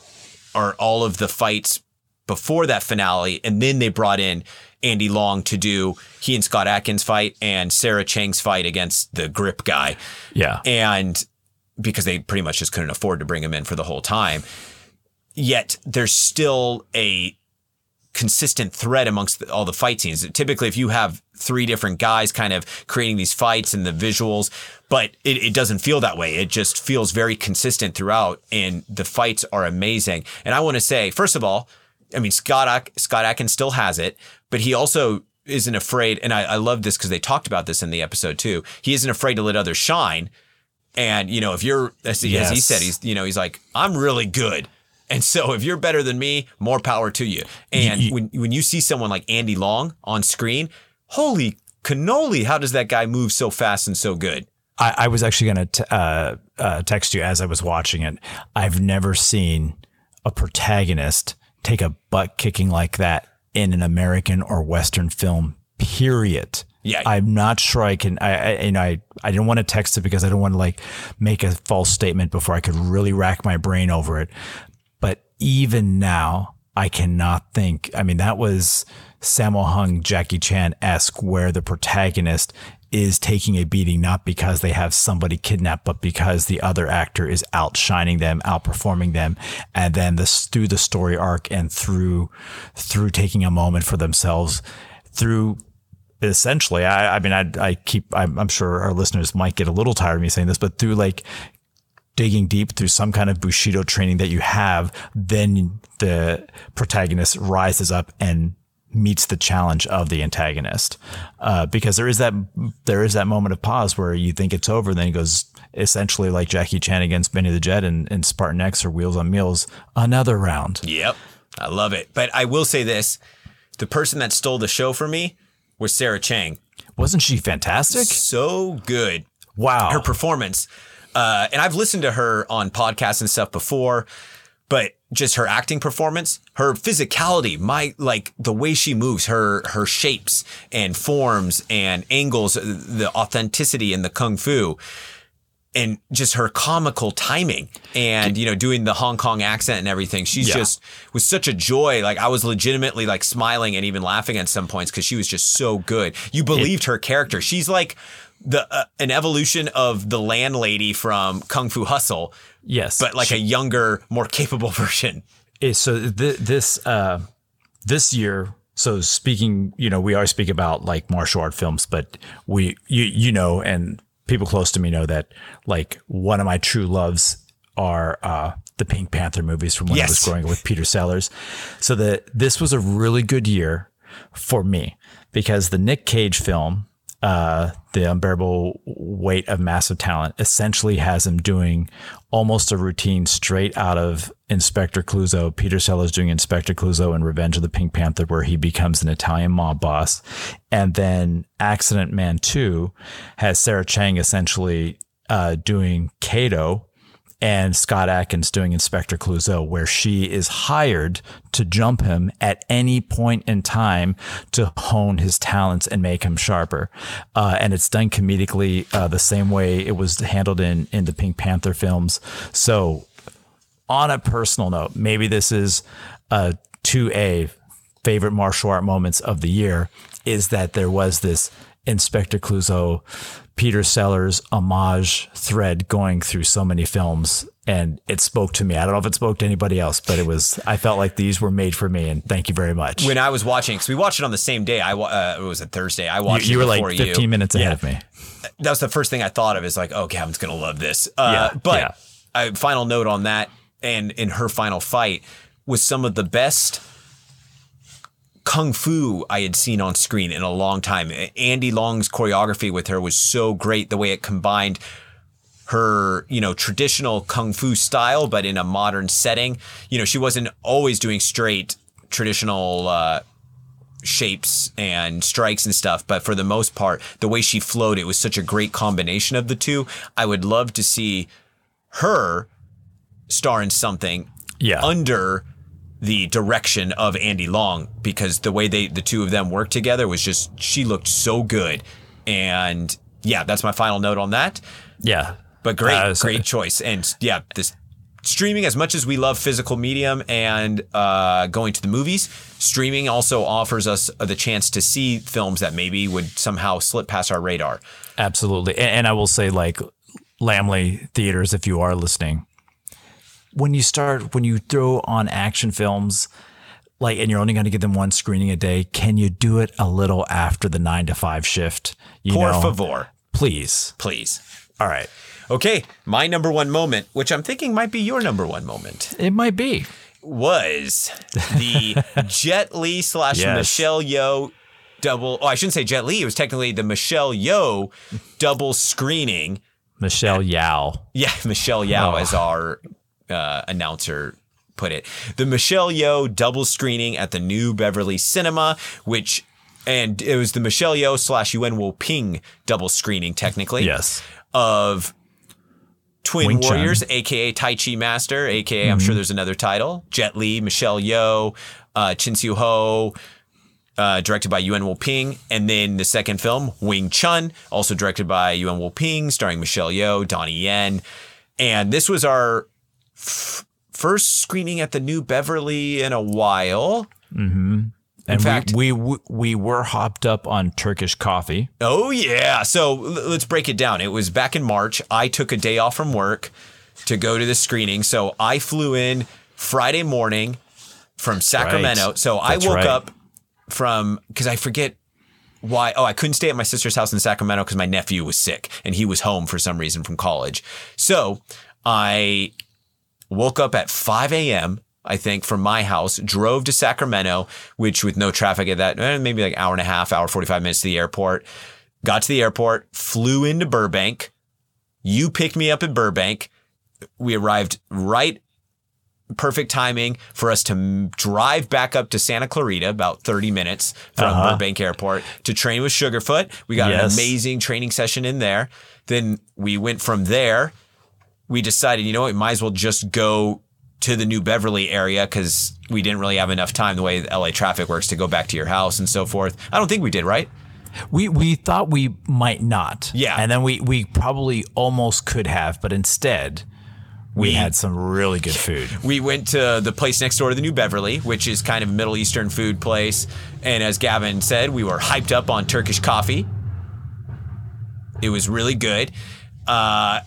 S1: or all of the fights before that finale, and then they brought in Andy Long to do he and Scott Adkins fight and Sarah Chang's fight against the grip guy.
S2: Yeah.
S1: And because they pretty much just couldn't afford to bring him in for the whole time. Yet there's still a consistent thread amongst the, all the fight scenes. Typically, if you have three different guys kind of creating these fights and the visuals, but it, it, doesn't feel that way. It just feels very consistent throughout, and the fights are amazing. And I want to say, first of all, I mean Scott Scott Adkins still has it, but he also isn't afraid. And I, I love this because they talked about this in the episode too. He isn't afraid to let others shine. And you know, if you're as, yes. as he said, he's you know, he's like, I'm really good. And so if you're better than me, more power to you. And when when you see someone like Andy Long on screen, holy cannoli, how does that guy move so fast and so good?
S2: I, I was actually going to uh, uh, text you as I was watching it. I've never seen a protagonist take a butt kicking like that in an American or Western film. Period.
S1: Yeah,
S2: I'm not sure I can. I, I and I I didn't want to text it because I don't want to like make a false statement before I could really rack my brain over it even now, I cannot think. I mean, that was Sammo Hung, Jackie Chan esque, where the protagonist is taking a beating not because they have somebody kidnapped, but because the other actor is outshining them, outperforming them, and then this through the story arc and through through taking a moment for themselves, through essentially, I, I mean, I, I keep, I'm, I'm sure our listeners might get a little tired of me saying this, but through like digging deep through some kind of Bushido training that you have, then the protagonist rises up and meets the challenge of the antagonist. Uh, because there is that there is that moment of pause where you think it's over, then he goes essentially like Jackie Chan against Benny the Jet and, and Spartan X or Wheels on Meals, another round.
S1: Yep. I love it. But I will say this the person that stole the show for me was Sarah Chang.
S2: Wasn't she fantastic?
S1: So good.
S2: Wow.
S1: Her performance. Uh, and I've listened to her on podcasts and stuff before, but just her acting performance, her physicality, my like the way she moves, her her shapes and forms and angles, the authenticity in the kung fu and just her comical timing and you know doing the Hong Kong accent and everything. She's yeah. just was such a joy. Like I was legitimately like smiling and even laughing at some points cuz she was just so good. You believed it, her character. She's like the uh, an evolution of the landlady from Kung Fu Hustle.
S2: Yes,
S1: but like she, a younger, more capable version.
S2: So th- this uh, this year. So speaking, you know, we always speak about like martial art films, but we you you know, and people close to me know that like one of my true loves are uh, the Pink Panther movies from when yes. I was growing up with Peter Sellers. So that this was a really good year for me because the Nick Cage film uh, the unbearable weight of massive talent essentially has him doing almost a routine straight out of Inspector Clouseau. Peter Sellers doing Inspector Clouseau in Revenge of the Pink Panther, where he becomes an Italian mob boss. And then Accident Man 2 has Sarah Chang essentially uh, doing Kato and Scott Adkins doing Inspector Clouseau, where she is hired to jump him at any point in time to hone his talents and make him sharper. Uh, and it's done comedically uh, the same way it was handled in in the Pink Panther films. So, on a personal note, maybe this is uh, 2A favorite martial art moments of the year is that there was this Inspector Clouseau Peter Sellers homage thread going through so many films and it spoke to me. I don't know if it spoke to anybody else, but it was. I felt like these were made for me, and thank you very much.
S1: When I was watching, because we watched it on the same day. I uh, it was a Thursday. I watched. You,
S2: you were like 15
S1: you.
S2: minutes ahead yeah. of me.
S1: That was the first thing I thought of. Is like, oh, Gavin's gonna love this. Uh, yeah, but yeah. final note on that, and in her final fight was some of the best kung fu I had seen on screen in a long time. Andy Long's choreography with her was so great. The way it combined her, you know, traditional kung fu style, but in a modern setting. You know, she wasn't always doing straight traditional uh, shapes and strikes and stuff, but for the most part, the way she flowed, it was such a great combination of the two. I would love to see her star in something
S2: Yeah.
S1: under the direction of Andy Long because the way they the two of them worked together was just she looked so good. And yeah, that's my final note on that.
S2: yeah.
S1: But great,
S2: Uh,
S1: great choice. And yeah, this streaming as much as we love physical medium and uh, going to the movies, streaming also offers us the chance to see films that maybe would somehow slip past our radar.
S2: Absolutely. And, and I will say, like, Laemmle Theaters, if you are listening, when you start, when you throw on action films, like, and you're only going to give them one screening a day, can you do it a little after the nine to five shift? You
S1: Por
S2: know,
S1: favor,
S2: please.
S1: please.
S2: All right.
S1: Okay, my number one moment, which I'm thinking might be your number one moment.
S2: It might be.
S1: was the Jet Li slash
S2: Yes.
S1: Michelle Yeoh double. Oh, I shouldn't say Jet Li. It was technically the Michelle Yeoh double screening.
S2: Michelle Yao.
S1: Yeah, Michelle Yeoh,
S2: Oh.
S1: as our uh, announcer put it. The Michelle Yeoh double screening at the New Beverly Cinema, which. And it was the Michelle Yeoh slash Yuen Wo Ping double screening, technically
S2: Yes.
S1: of Twin
S2: Wing Chun.
S1: Warriors, aka Tai Chi Master, aka I'm sure there's another title. Jet Li, Michelle Yeoh, uh, Chin Siu Ho, uh, directed by Yuen Wo Ping, and then the second film, Wing Chun, also directed by Yuen Wo Ping, starring Michelle Yeoh, Donnie Yen, and this was our f- first screening at the New Beverly in a while. Mm-hmm.
S2: And we-
S1: fact-
S2: we, we we were hopped up on Turkish coffee.
S1: Oh yeah. So let's break it down. It was back in March. I took a day off from work to go to the screening. So I flew in Friday morning from Sacramento.
S2: Right.
S1: So I
S2: That's
S1: woke
S2: right.
S1: up from because I forget why. Oh, I couldn't stay at my sister's house in Sacramento because my nephew was sick and he was home for some reason from college. So I woke up at 5 a.m. I think from my house, drove to Sacramento, which with no traffic at that, eh, maybe like hour and a half, hour 45 minutes to the airport. Got to the airport, flew into Burbank. You picked me up in Burbank. We arrived right perfect timing for us to m- drive back up to Santa Clarita, about 30 minutes from
S2: Uh-huh.
S1: Burbank Airport to train with Sugarfoot. We got an amazing training session in there. Then we went from there. We decided, you know, what, we might as well just go to the New Beverly area because we didn't really have enough time the way LA traffic works to go back to your house and so forth. I don't think we did, right?
S2: We we thought we might not.
S1: Yeah.
S2: And then we we probably almost could have, but instead we,
S1: We-
S2: had some really good food.
S1: we went to the place next door to the New Beverly, which is kind of a Middle Eastern food place. And as Gavin said, we were hyped up on Turkish coffee. It was really good. Uh,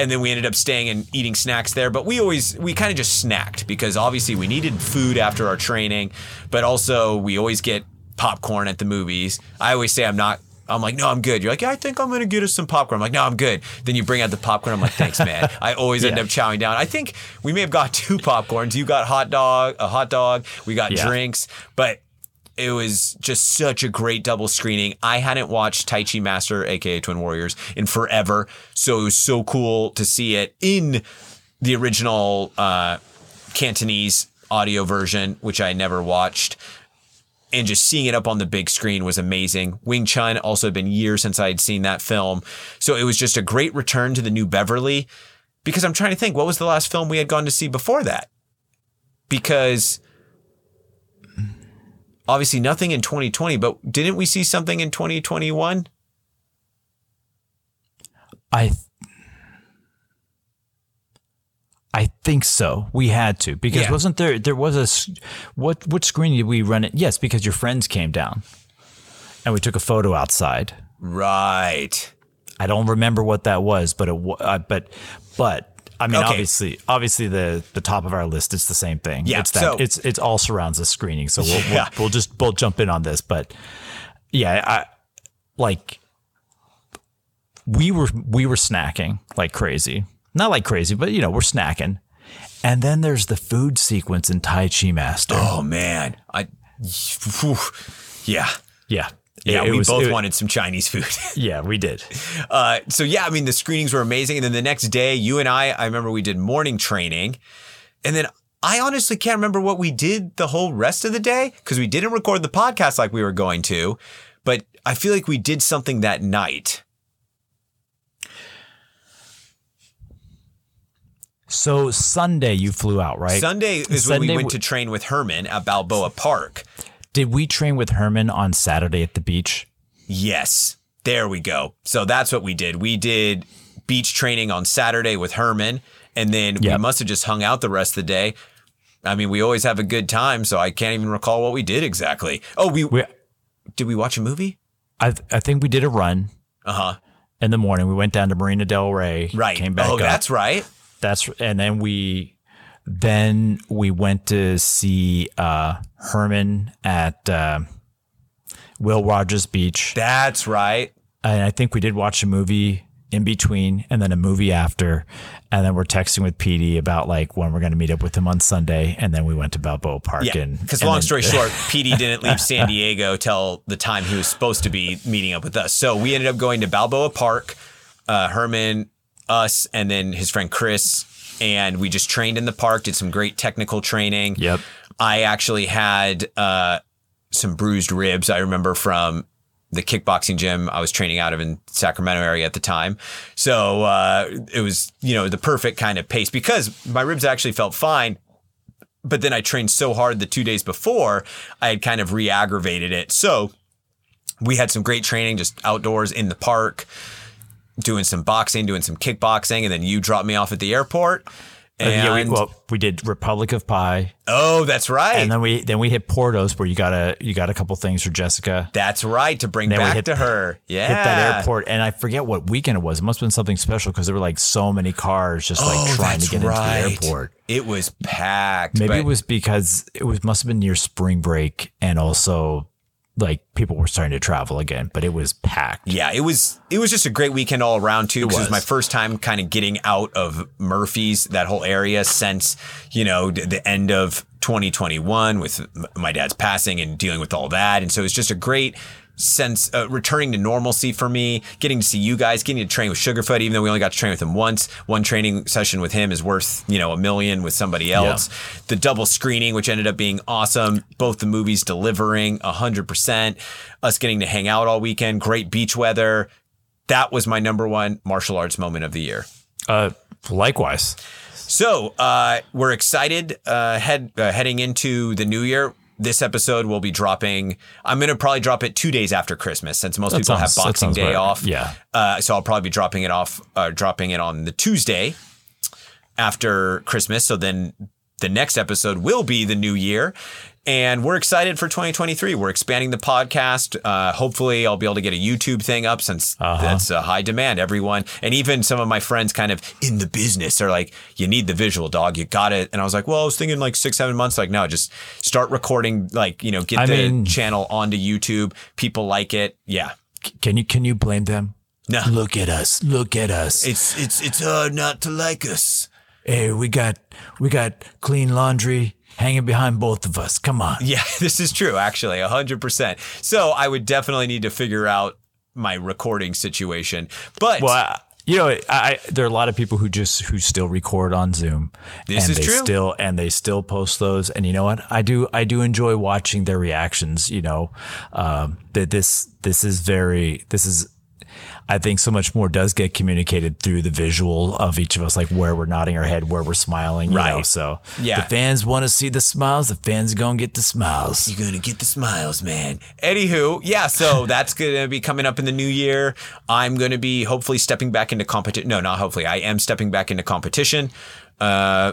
S1: and then we ended up staying and eating snacks there. But we always, we kind of just snacked because obviously we needed food after our training, but also we always get popcorn at the movies. I always say I'm not. I'm like, no, I'm good. You're like, yeah, I think I'm gonna get us some popcorn. I'm like, no, I'm good. Then you bring out the popcorn. I'm like, thanks, man. I always end up chowing down. I think we may have got two popcorns. You got hot dog, a hot dog. We got
S2: Yeah.
S1: drinks, but it was just such a great double screening. I hadn't watched Tai Chi Master, aka Twin Warriors, in forever, so it was so cool to see it in the original uh, Cantonese audio version, which I never watched. And just seeing it up on the big screen was amazing. Wing Chun also had been years since I had seen that film. So it was just a great return to the New Beverly because I'm trying to think what was the last film we had gone to see before that? Because obviously nothing in 2020, but didn't we see something in 2021?
S2: I I think so. We had to because
S1: Yeah.
S2: wasn't there there was a what what screen did we run it? Yes, because your friends came down. And we took a photo outside.
S1: Right.
S2: I don't remember what that was, but it uh, but but I mean,
S1: Okay.
S2: obviously, obviously the the top of our list is the same thing.
S1: Yeah,
S2: it's that
S1: so-
S2: it's it's all surrounds the screening. So we'll,
S1: Yeah.
S2: we'll we'll just we'll jump in on this, but yeah, I like we were we were snacking like crazy, not like crazy, but you know we're snacking, and then there's the food sequence in Tai Chi Master.
S1: Oh man. I whew. yeah.
S2: Yeah,
S1: Yeah,
S2: It- it
S1: we
S2: was-
S1: both
S2: it-
S1: wanted some Chinese food.
S2: Yeah, we did.
S1: Uh, so yeah, I mean the screenings were amazing, and then the next day, you and I, I remember we did morning training, and then I honestly can't remember what we did the whole rest of the day because we didn't record the podcast like we were going to, but I feel like we did something that night.
S2: So Sunday you flew out, right?
S1: Sunday is when we went to train with Herman at Balboa Park.
S2: Did we train with Herman on Saturday at the beach?
S1: Yes, there we go. So that's what we did. We did beach training on Saturday with Herman, and then we must have just hung out the rest of the day. I mean, we always have a good time, so I can't even recall what we did exactly. Oh, we,
S2: We,
S1: did we watch a movie?
S2: I I think we did a run
S1: Uh huh.
S2: in the morning. We went down to Marina Del Rey.
S1: Right.
S2: Came back
S1: oh,
S2: up.
S1: that's right.
S2: That's and then we then we went to see uh, Herman at uh, Will Rogers Beach,
S1: That's right.
S2: and I think we did watch a movie in between, and then a movie after, and then we're texting with PD about like when we're going to meet up with him on Sunday, and then we went to Balboa Park.
S1: Yeah.
S2: and
S1: Because long
S2: then-
S1: story short, PD didn't leave San Diego till the time he was supposed to be meeting up with us. So we ended up going to Balboa Park, uh, Herman, us, and then his friend Chris. And we just trained in the park, did some great technical training.
S2: Yep.
S1: I actually had uh, some bruised ribs. I remember from the kickboxing gym I was training out of in Sacramento area at the time. So uh, it was, you know, the perfect kind of pace because my ribs actually felt fine. But then I trained so hard the two days before, I had kind of re aggravated it. So we had some great training just outdoors in the park, doing some boxing, doing some kickboxing. And then you dropped me off at the airport. And,
S2: yeah, we, well, we did Republic of Pie,
S1: oh, that's right.
S2: and then we then we hit Porto's, where you got a you got a couple things for Jessica.
S1: That's right to bring back
S2: hit-
S1: to her. Yeah,
S2: hit that airport, and I forget what weekend it was. It must have been something special because there were like so many cars just like
S1: Oh,
S2: trying to get
S1: right.
S2: into the airport.
S1: It was packed.
S2: Maybe
S1: but-
S2: it was because it was must have been near spring break, and also like people were starting to travel again, but it was packed.
S1: Yeah, it was it was just a great weekend all around too. Because it was
S2: was.
S1: my first time kind of getting out of Murphys that whole area since you know the- the end of 2021 with my dad's passing and dealing with all that, and so it's just a great sense uh, returning to normalcy for me getting to see you guys getting to train with sugarfoot even though we only got to train with him once. One training session with him is worth you know a million with somebody else. The double screening which ended up being awesome both the movies delivering 100% us getting to hang out all weekend great beach weather. That was my number one martial arts moment of the year.
S2: Uh, likewise,
S1: so uh, we're excited uh, head uh, heading into the new year. This episode will be dropping. I'm going to probably drop it two days after Christmas, since most
S2: That
S1: people
S2: sounds-
S1: have Boxing Day
S2: right.
S1: off.
S2: Yeah.
S1: Uh, so I'll probably be dropping it off, uh, dropping it on the Tuesday after Christmas. So then the next episode will be the new year. And we're excited for 2023. We're expanding the podcast. Uh, hopefully, I'll be able to get a YouTube thing up since
S2: Uh-huh.
S1: that's a high demand. Everyone, and even some of my friends kind of in the business are like, you need the visual dog. You got it. And I was like, well, I was thinking like six, seven months. Like, no, just start recording, like, you know, get
S2: I
S1: the
S2: mean-
S1: channel onto YouTube. People like it. Yeah.
S2: Can you can you blame them?
S1: No.
S2: Look at us! Look at us!
S1: It's, it's, it's hard not to like us.
S2: hey, we got we got clean laundry hanging behind both of us. Come on.
S1: Yeah, this is true, actually, 100%. So I would definitely need to figure out my recording situation. But
S2: Well, I, you know, I, I there are a lot of people who just who still record on Zoom.
S1: This
S2: and
S1: is
S2: they
S1: true.
S2: Still, and they still post those. And you know what? I do. I do enjoy watching their reactions. You know, um, that this this is very this is. I think so much more does get communicated through the visual of each of us, like where we're nodding our head, where we're smiling. You Know?
S1: Right.
S2: So
S1: Yeah.
S2: the fans want to see the smiles. The fans are gonna get the smiles.
S1: You're going to get the smiles, man. Anywho, yeah, so that's going to be coming up in the new year. I'm going to be hopefully stepping back into competition. No, not hopefully. I am stepping back into competition. Uh,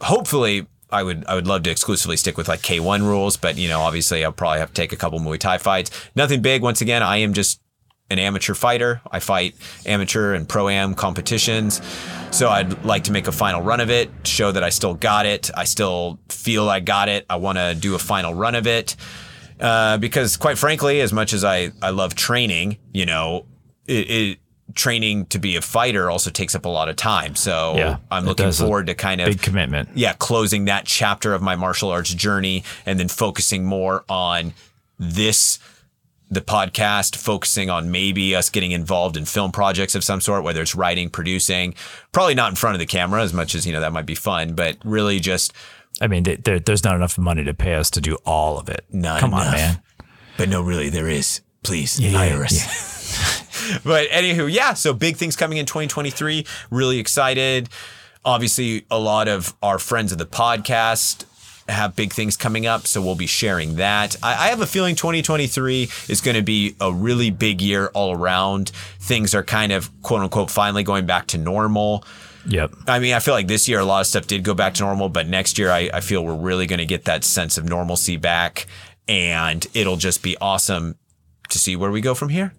S1: hopefully, I would I would love to exclusively stick with like K1 rules, but you know, obviously, I'll probably have to take a couple Muay Thai fights. Nothing big. Once again, I am just an amateur fighter. I fight amateur and pro am competitions. So I'd like to make a final run of it, show that I still got it. I still feel I got it. I want to do a final run of it. Uh, because quite frankly, as much as I, I love training, you know, it, it training to be a fighter also takes up a lot of time. So
S2: Yeah,
S1: I'm looking forward to kind of
S2: Big commitment.
S1: yeah, closing that chapter of my martial arts journey and then focusing more on this the podcast, focusing on maybe us getting involved in film projects of some sort, whether it's writing, producing, probably not in front of the camera as much as, you know, that might be fun, but really just
S2: I mean, there, there's not enough money to pay us to do all of it.
S1: Not
S2: Come on, man.
S1: But no, really, there is. Please
S2: Yeah,
S1: hire
S2: yeah,
S1: us. but anywho, yeah. So big things coming in 2023. Really excited. Obviously, a lot of our friends of the podcast have big things coming up, so we'll be sharing that. I, I have a feeling 2023 is going to be a really big year all around. Things are kind of quote unquote finally going back to normal.
S2: Yep.
S1: I mean, I feel like this year a lot of stuff did go back to normal, but next year I, I feel we're really going to get that sense of normalcy back, and it'll just be awesome to see where we go from here.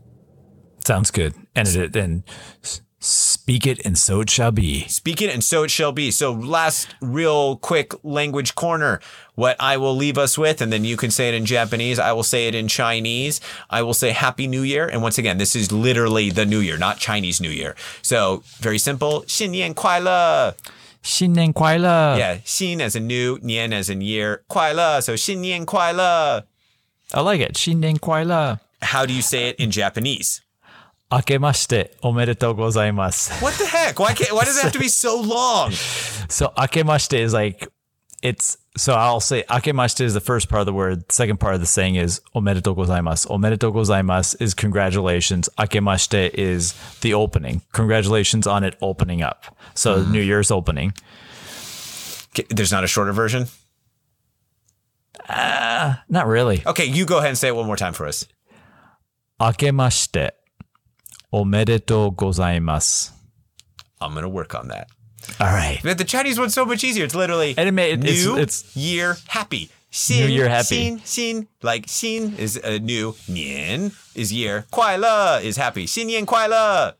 S2: Sounds good. And it and speak it, and so it shall be.
S1: Speak it, and so it shall be. So, last real quick language corner. What I will leave us with, and then you can say it in Japanese. I will say it in Chinese. I will say Happy New Year. And once again, this is literally the New Year, not Chinese New Year. So, very simple. 新年快乐.
S2: 新年快乐.
S1: Yeah, 新 as in new, 年 as in year, 快乐. So, 新年快乐.
S2: I like it. 新年快乐.
S1: How do you say it in Japanese?
S2: 明けましておめでとうございます。
S1: What the heck? Why can't why does it have to be so long?
S2: so 明けまして is like it's so I'll say 明けまして is the first part of the word. The second part of the saying is おめでとうございます.おめでとうございます is congratulations. 明けまして is the opening. Congratulations on it opening up. So mm. New Year's opening.
S1: There's not a shorter version?
S2: Uh, not really.
S1: Okay, you go ahead and say it one more time for us.
S2: 明けまして Omedetou gozaimasu.
S1: I'm gonna work on that.
S2: All right.
S1: But the Chinese one's so much easier. It's literally
S2: and it may, it,
S1: new
S2: it's, it's,
S1: year happy. Xin, new
S2: year happy.
S1: Xin, xin, like xin is a new. Nian is year. Kuai le is happy. Xin nian kuai le.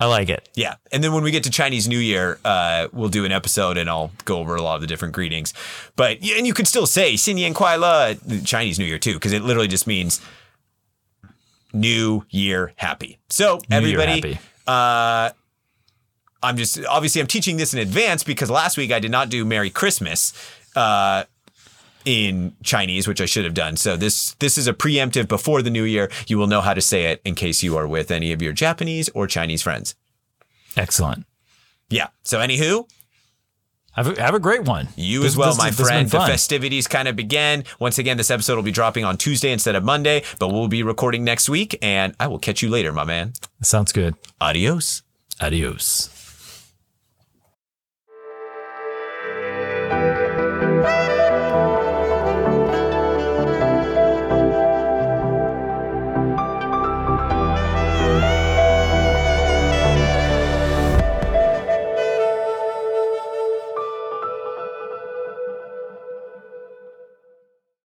S2: I like it.
S1: Yeah. And then when we get to Chinese New Year, uh, we'll do an episode and I'll go over a lot of the different greetings. But, and you could still say Xin Nian Kuai Le Chinese New Year too, because it literally just means New Year happy. So,
S2: New
S1: everybody, uh, I'm just obviously I'm teaching this in advance because last week I did not do Merry Christmas uh, in Chinese, which I should have done. So this this is a preemptive before the new year. You will know how to say it in case you are with any of your Japanese or Chinese friends.
S2: Excellent.
S1: Yeah. So anywho,
S2: Have a, have a great one.
S1: you
S2: This-
S1: as well,
S2: this-
S1: my
S2: this
S1: friend. The festivities kind of began. Once again, this episode will be dropping on Tuesday instead of Monday, but we'll be recording next week, and I will catch you later, my man.
S2: Sounds good.
S1: Adios.
S2: Adios.